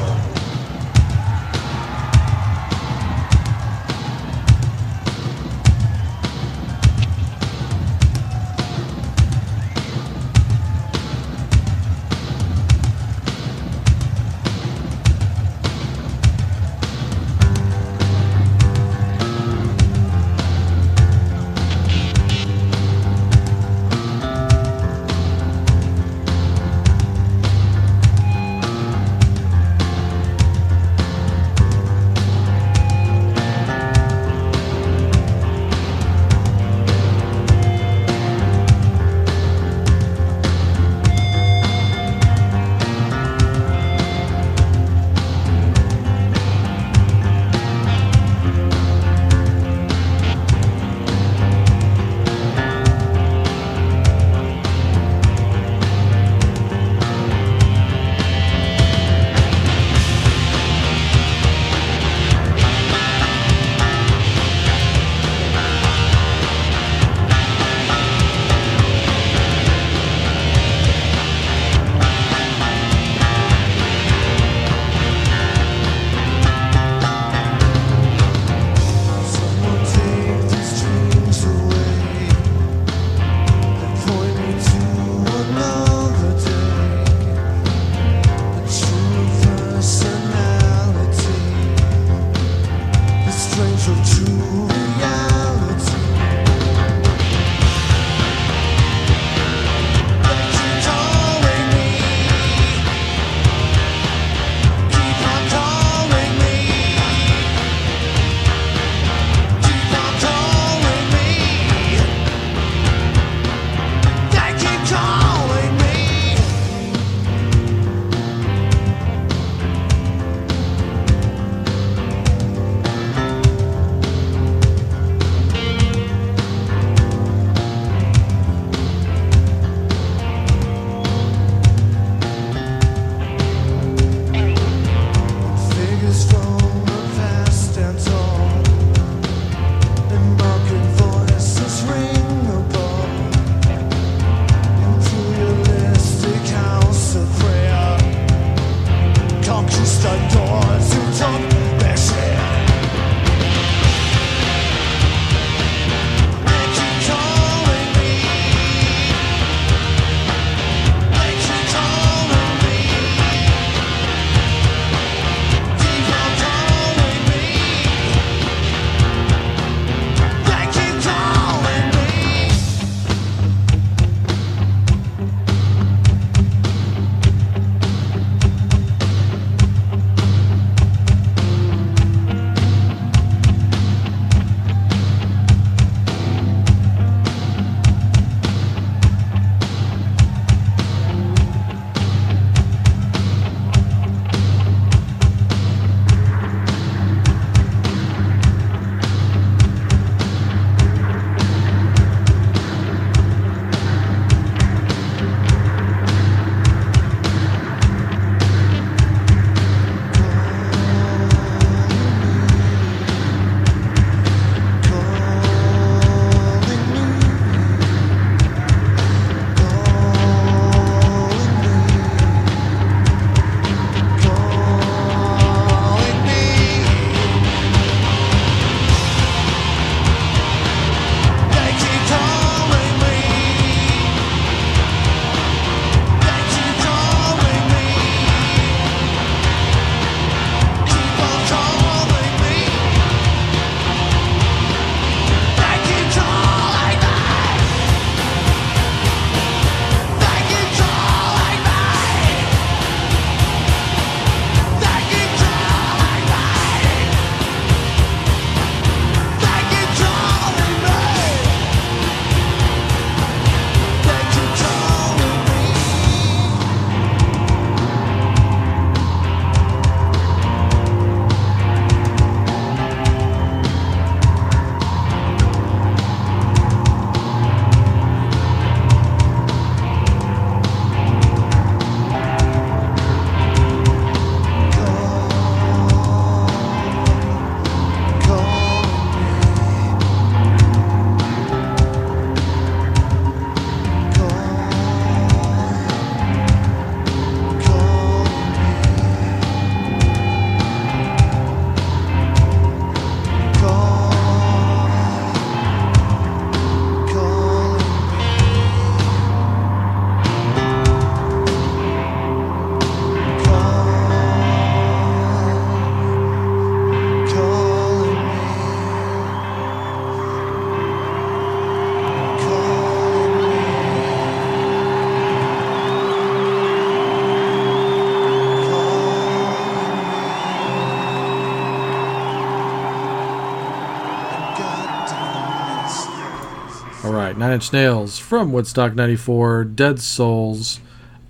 Inch Nails from Woodstock 94, Dead Souls.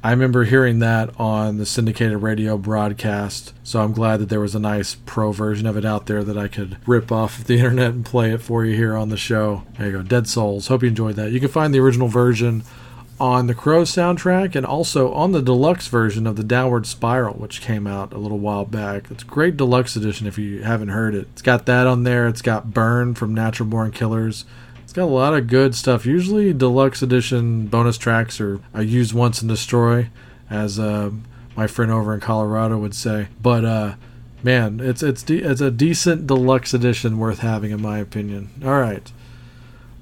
I remember hearing that on the syndicated radio broadcast, so I'm glad that there was a nice pro version of it out there that I could rip off of the internet and play it for you here on the show. There you go, Dead Souls. Hope you enjoyed that. You can find the original version on the Crow soundtrack and also on the deluxe version of the Downward Spiral, which came out a little while back. It's a great deluxe edition if you haven't heard it. It's got that on there. It's got Burn from Natural Born Killers. It's got a lot of good stuff. Usually, deluxe edition bonus tracks are, are used once and destroy, as uh, my friend over in Colorado would say. But uh, man, it's it's de- it's a decent deluxe edition worth having, in my opinion. All right.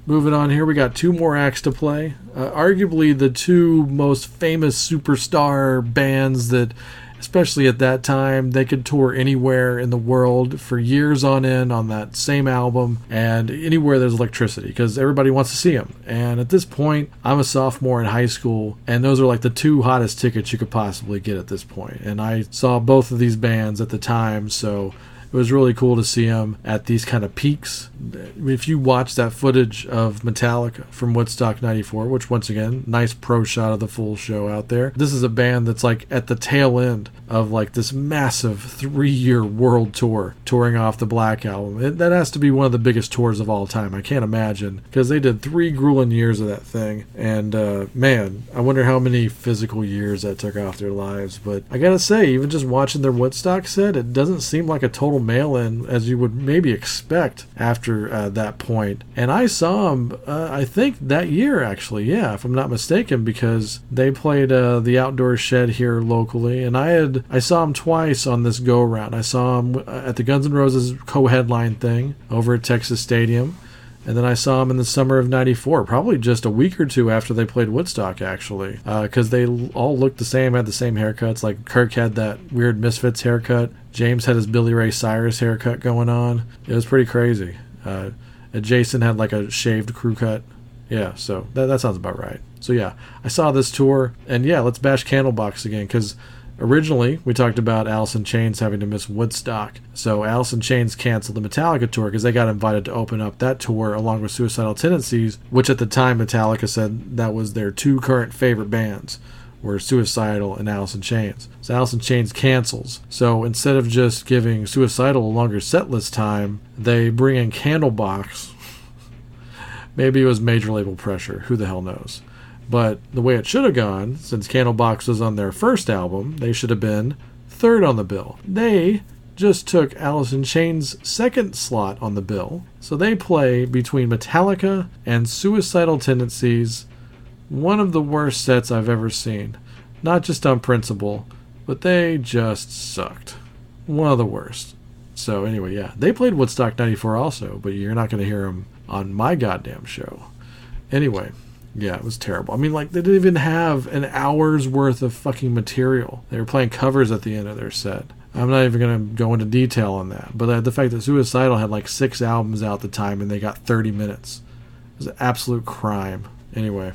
Moving on here, we got two more acts to play. Uh, arguably the two most famous superstar bands that, especially at that time, they could tour anywhere in the world for years on end on that same album and anywhere there's electricity because everybody wants to see them. And at this point, I'm a sophomore in high school, and those are like the two hottest tickets you could possibly get at this point. And I saw both of these bands at the time, so it was really cool to see them at these kind of peaks. If you watch that footage of Metallica from Woodstock 94, which once again, nice pro shot of the full show out there. This is a band that's like at the tail end of like this massive three year world tour, touring off the Black Album. It, that has to be one of the biggest tours of all time. I can't imagine because they did three grueling years of that thing. And uh, man, I wonder how many physical years that took off their lives. But I gotta say, even just watching their Woodstock set, it doesn't seem like a total mail in as you would maybe expect after uh, that point. And I saw them, uh, I think that year actually, yeah, if I'm not mistaken, because they played uh, the outdoor shed here locally, and I had I saw them twice on this go round. I saw them at the Guns N' Roses co-headline thing over at Texas Stadium. And then I saw them in the summer of '94, probably just a week or two after they played Woodstock, actually, because they all looked the same, had the same haircuts. Like Kirk had that weird Misfits haircut, James had his Billy Ray Cyrus haircut going on. It was pretty crazy. Uh, Jason had like a shaved crew cut. Yeah, so that, that sounds about right. So yeah, I saw this tour, and yeah, let's bash Candlebox again because originally we talked about Alice in Chains having to miss Woodstock. So Alice in Chains canceled the Metallica tour because they got invited to open up that tour along with Suicidal Tendencies, which at the time Metallica said that was their two current favorite bands were Suicidal and Alice in Chains. So Alice in Chains cancels. So instead of just giving Suicidal a longer setlist time, they bring in Candlebox. Maybe it was major label pressure. Who the hell knows? But the way it should have gone, since Candlebox was on their first album, they should have been third on the bill. They just took Alice in Chains' second slot on the bill, so they play between Metallica and Suicidal Tendencies, one of the worst sets I've ever seen. Not just on principle, but they just sucked. One of the worst. So anyway, yeah, they played Woodstock 94 also, but you're not going to hear them on my goddamn show. Anyway, yeah, it was terrible. I mean, like, they didn't even have an hour's worth of fucking material. They were playing covers at the end of their set. I'm not even going to go into detail on that. But uh, the fact that Suicidal had like six albums out at the time and they got 30 minutes was an absolute crime. Anyway,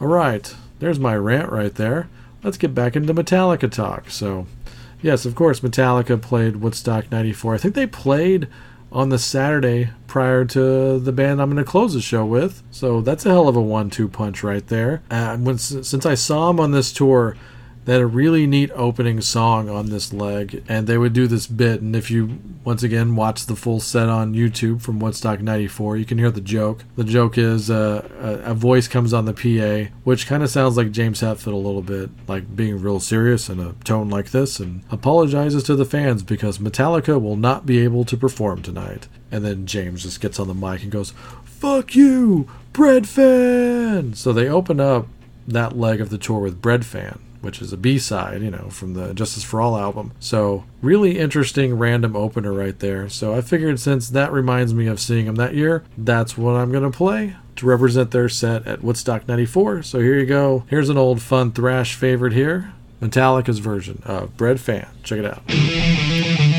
all right, there's my rant right there. Let's get back into Metallica talk. So, yes, of course, Metallica played Woodstock 94. I think they played on the Saturday prior to the band I'm going to close the show with. So that's a hell of a one-two punch right there. Uh, when, since I saw him on this tour, they had a really neat opening song on this leg, and they would do this bit. And if you once again watch the full set on YouTube from Woodstock '94, you can hear the joke. The joke is uh, a, a voice comes on the PA, which kind of sounds like James Hetfield a little bit, like being real serious in a tone like this, and apologizes to the fans because Metallica will not be able to perform tonight. And then James just gets on the mic and goes, "Fuck you, Bread Fan." So they open up that leg of the tour with Bread Fan which is a B side, you know, from the Justice for All album. So, really interesting random opener right there. So, I figured since that reminds me of seeing them that year, that's what I'm going to play to represent their set at Woodstock 94. So, here you go. Here's an old fun thrash favorite here Metallica's version of Bread Fan. Check it out.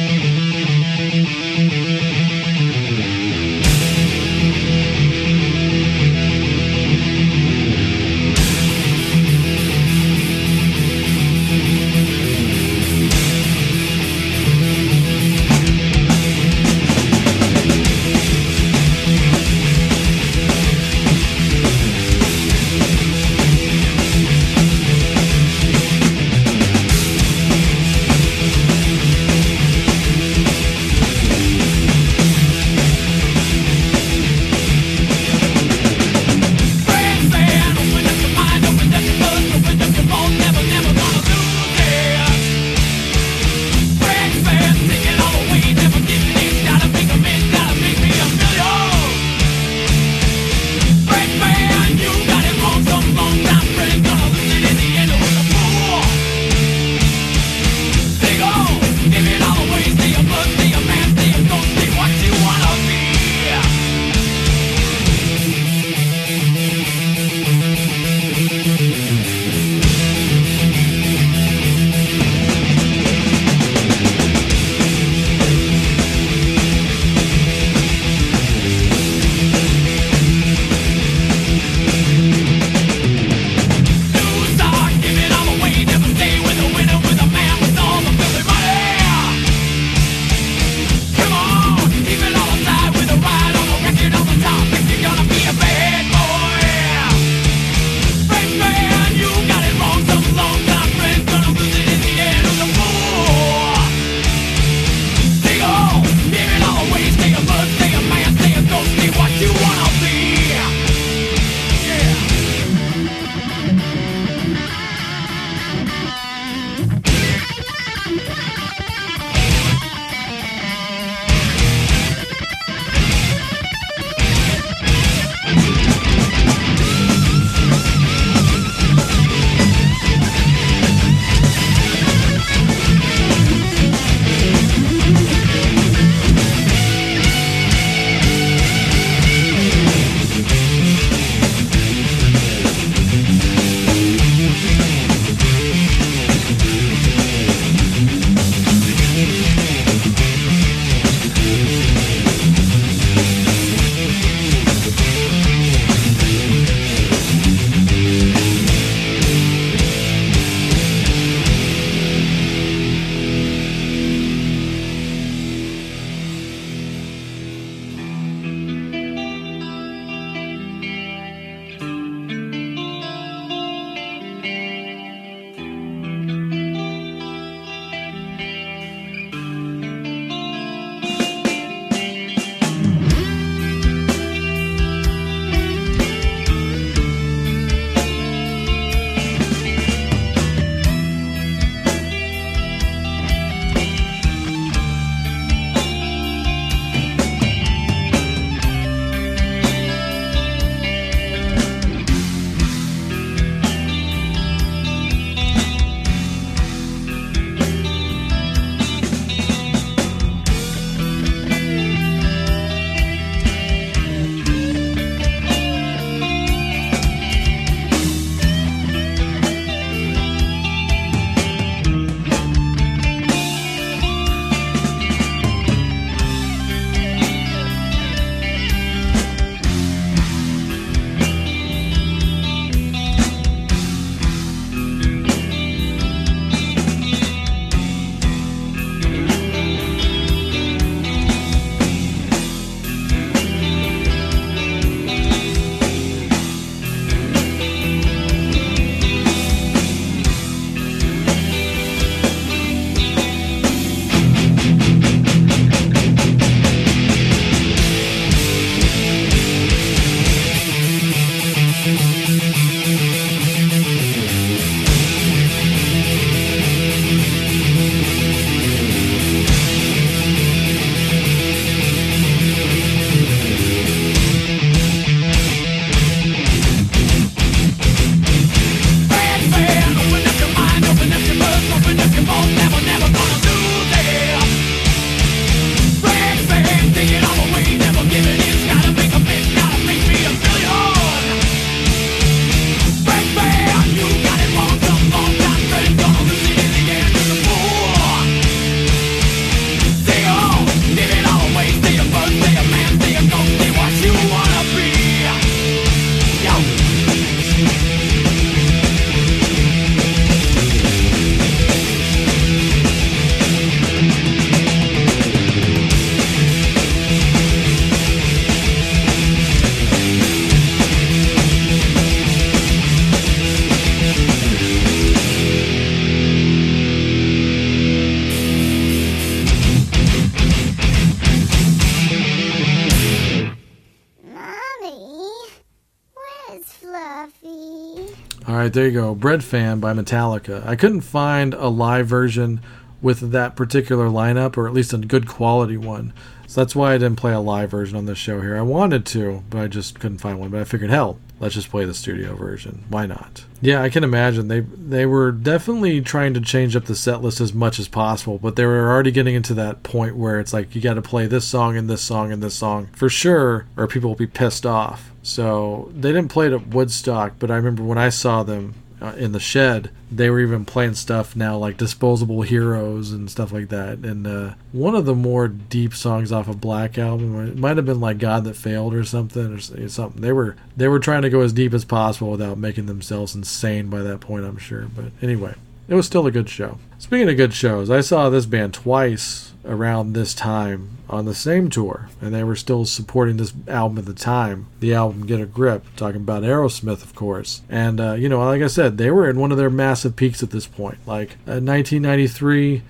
Right, there you go. Bread Fan by Metallica. I couldn't find a live version with that particular lineup, or at least a good quality one. So that's why I didn't play a live version on this show here. I wanted to, but I just couldn't find one. But I figured, hell, let's just play the studio version. Why not? Yeah, I can imagine they they were definitely trying to change up the set list as much as possible, but they were already getting into that point where it's like you got to play this song and this song and this song for sure, or people will be pissed off. So they didn't play it at Woodstock, but I remember when I saw them uh, in the shed, they were even playing stuff now like Disposable Heroes and stuff like that. And uh, one of the more deep songs off of Black album, it might have been like God That Failed or something or something. They were they were trying to go as deep as possible without making themselves insane by that point, I'm sure. But anyway, it was still a good show. Speaking of good shows, I saw this band twice around this time on the same tour, and they were still supporting this album at the time. The album Get a Grip, talking about Aerosmith, of course. And, uh, you know, like I said, they were in one of their massive peaks at this point. Like, uh, 1993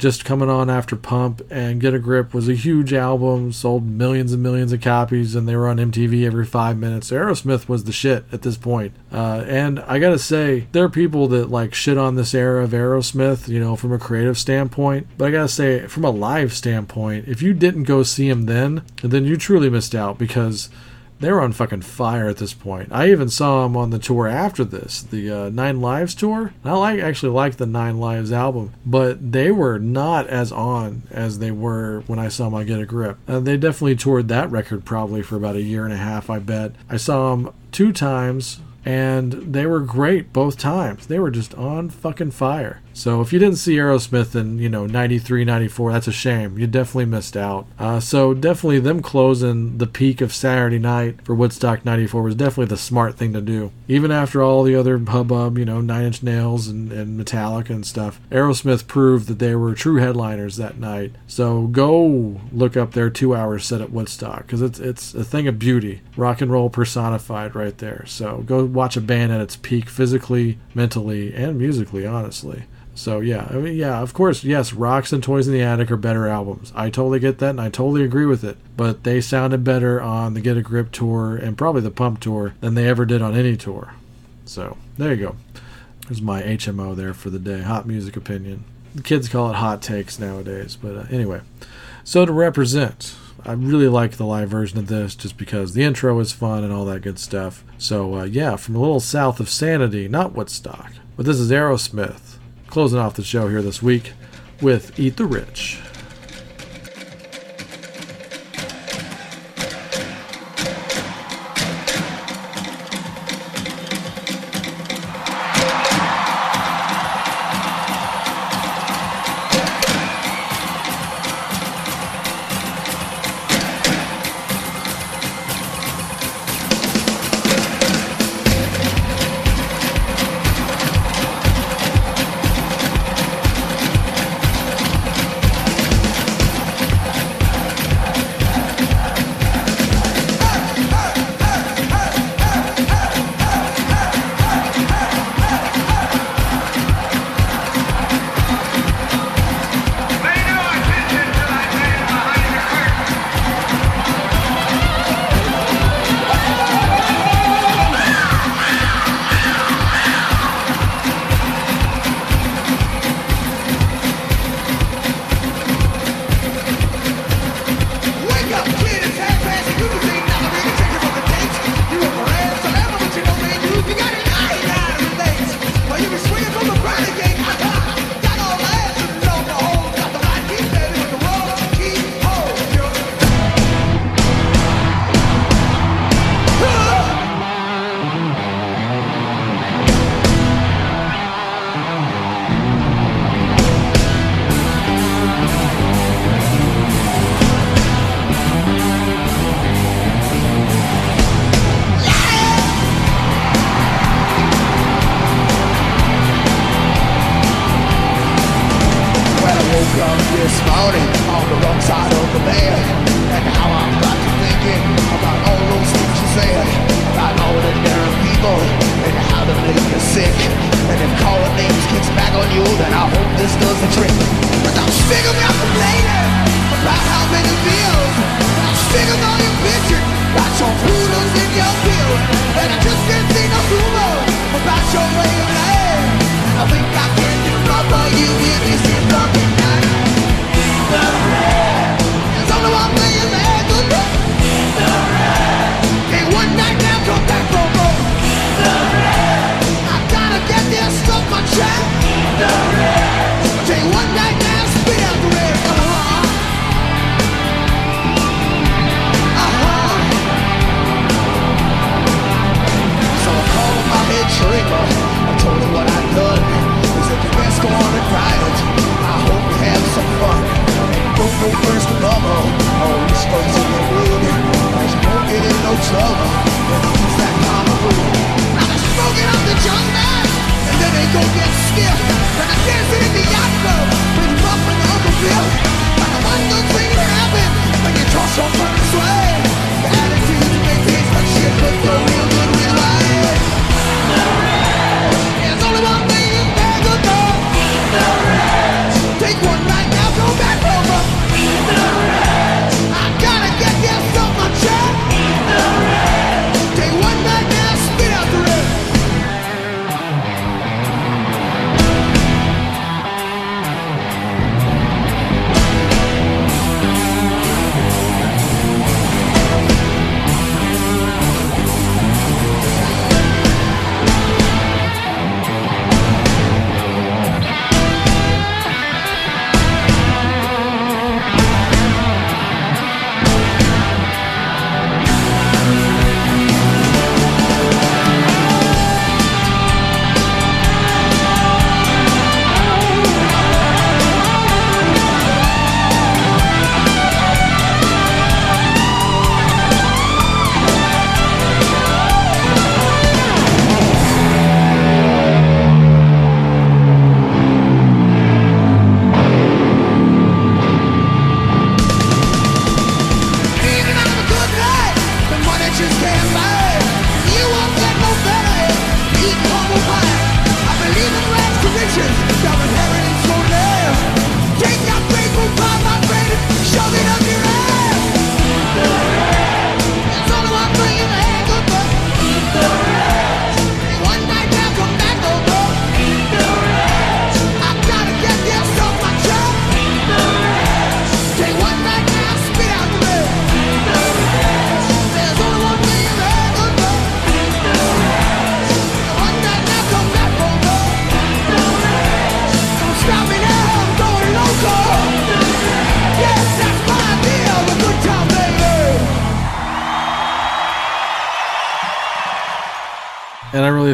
just coming on after Pump and Get a Grip was a huge album, sold millions and millions of copies, and they were on MTV every five minutes. Aerosmith was the shit at this point. Uh, and I gotta say, there are people that like shit on this era of Aerosmith, you know, from a creative standpoint. But I gotta say, from a live standpoint, if you didn't go see him then, then you truly missed out because they were on fucking fire at this point. I even saw them on the tour after this, the uh, Nine Lives tour. I like actually like the Nine Lives album, but they were not as on as they were when I saw them on Get a Grip. Uh, they definitely toured that record probably for about a year and a half. I bet I saw them two times. And they were great both times. They were just on fucking fire. So if you didn't see Aerosmith in, you know, 93, 94, that's a shame. You definitely missed out. Uh, so definitely them closing the peak of Saturday night for Woodstock 94 was definitely the smart thing to do. Even after all the other hubbub, you know, Nine Inch Nails and, and Metallica and stuff, Aerosmith proved that they were true headliners that night. So go look up their two hour set at Woodstock because it's, it's a thing of beauty. Rock and roll personified right there. So go watch a band at its peak physically, mentally, and musically, honestly. So yeah, I mean, yeah, of course, yes, Rocks and Toys in the Attic are better albums. I totally get that, and I totally agree with it. But they sounded better on the Get a Grip tour and probably the Pump tour than they ever did on any tour. So there you go. There's my HMO there for the day. Hot music opinion. The kids call it hot takes nowadays, but uh, anyway. So to represent, I really like the live version of this just because the intro is fun and all that good stuff. So uh, yeah, from a little south of Sanity, not Woodstock, but this is Aerosmith closing off the show here this week with Eat the Rich.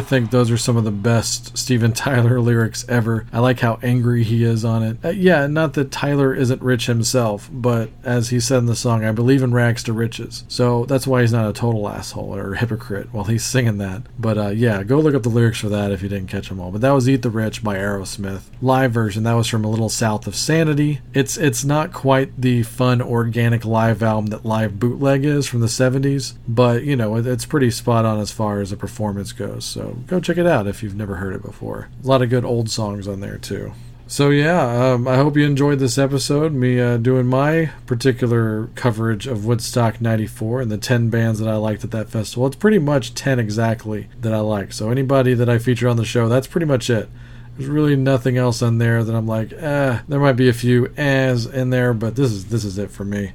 Think those are some of the best Steven Tyler lyrics ever. I like how angry he is on it. Uh, yeah, not that Tyler isn't rich himself, but as he said in the song, I believe in rags to riches. So that's why he's not a total asshole or hypocrite while he's singing that. But uh, yeah, go look up the lyrics for that if you didn't catch them all. But that was Eat the Rich by Aerosmith. Live version, that was from A Little South of Sanity. It's it's not quite the fun organic live album that Live Bootleg is from the 70s, but you know, it, it's pretty spot on as far as the performance goes. So go check it out if you've never heard it before. A lot of good old songs on there too. So yeah, um, I hope you enjoyed this episode. Me uh, doing my particular coverage of Woodstock '94 and the 10 bands that I liked at that festival. It's pretty much 10 exactly that I like. So anybody that I feature on the show, that's pretty much it. There's really nothing else on there that I'm like, eh. There might be a few as in there, but this is this is it for me.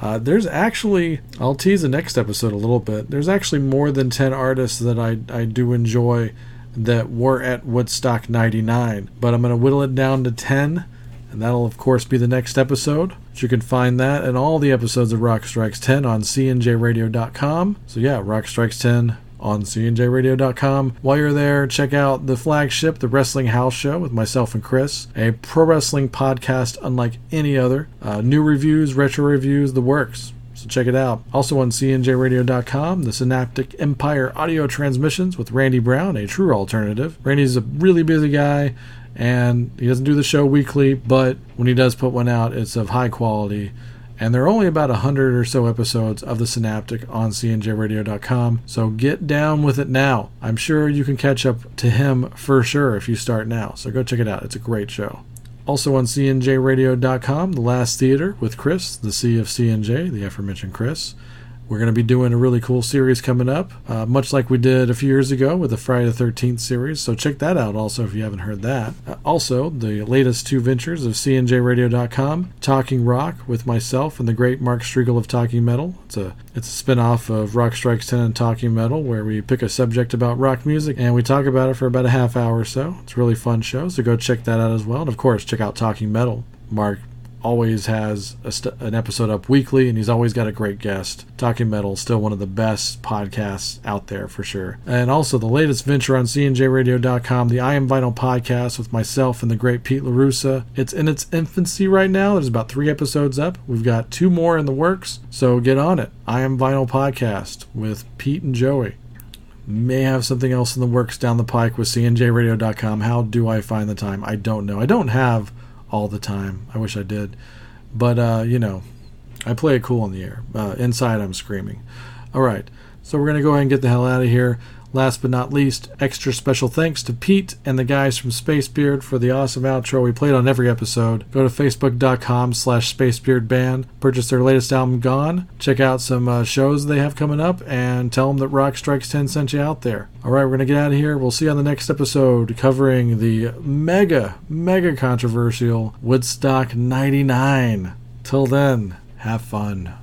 Uh, there's actually, I'll tease the next episode a little bit. There's actually more than 10 artists that I, I do enjoy that were at Woodstock 99, but I'm going to whittle it down to 10, and that'll, of course, be the next episode. But you can find that and all the episodes of Rock Strikes 10 on cnjradio.com. So, yeah, Rock Strikes 10 on cnjradio.com. While you're there, check out the flagship, The Wrestling House Show with myself and Chris, a pro wrestling podcast unlike any other. Uh, new reviews, retro reviews, the works. So check it out. Also on cnjradio.com, the Synaptic Empire audio transmissions with Randy Brown, a true alternative. Randy's a really busy guy and he doesn't do the show weekly, but when he does put one out, it's of high quality. And there are only about 100 or so episodes of the Synaptic on cnjradio.com, so get down with it now. I'm sure you can catch up to him for sure if you start now, so go check it out. It's a great show. Also on cnjradio.com, The Last Theater with Chris, the C of CNJ, the aforementioned Chris. We're going to be doing a really cool series coming up, uh, much like we did a few years ago with the Friday the 13th series. So check that out also if you haven't heard that. Uh, also, the latest two ventures of CNJRadio.com, Talking Rock with myself and the great Mark Strigl of Talking Metal. It's a it's a spin-off of Rock Strikes 10 and Talking Metal where we pick a subject about rock music and we talk about it for about a half hour or so. It's a really fun show, so go check that out as well. And of course, check out Talking Metal. Mark always has st- an episode up weekly, and he's always got a great guest. Talking Metal still one of the best podcasts out there for sure. And also the latest venture on CNJRadio.com, the I Am Vinyl podcast with myself and the great Pete LaRussa. It's in its infancy right now. There's about three episodes up. We've got two more in the works, so get on it. I Am Vinyl podcast with Pete and Joey may have something else in the works down the pike with cnjradio.com. How do I find the time? I don't know. I don't have all the time. I wish I did. But, uh, you know, I play it cool in the air. Uh, inside, I'm screaming. All right. So we're to go ahead and get the hell out of here. Last but not least, extra special thanks to Pete and the guys from Spacebeard for the awesome outro we played on every episode. Go to facebook.com slash spacebeardband, purchase their latest album, Gone, check out some uh, shows they have coming up, and tell them that Rock Strikes 10 sent you out there. All right, we're going to get out of here. We'll see you on the next episode covering the mega, mega controversial Woodstock 99. Till then, have fun.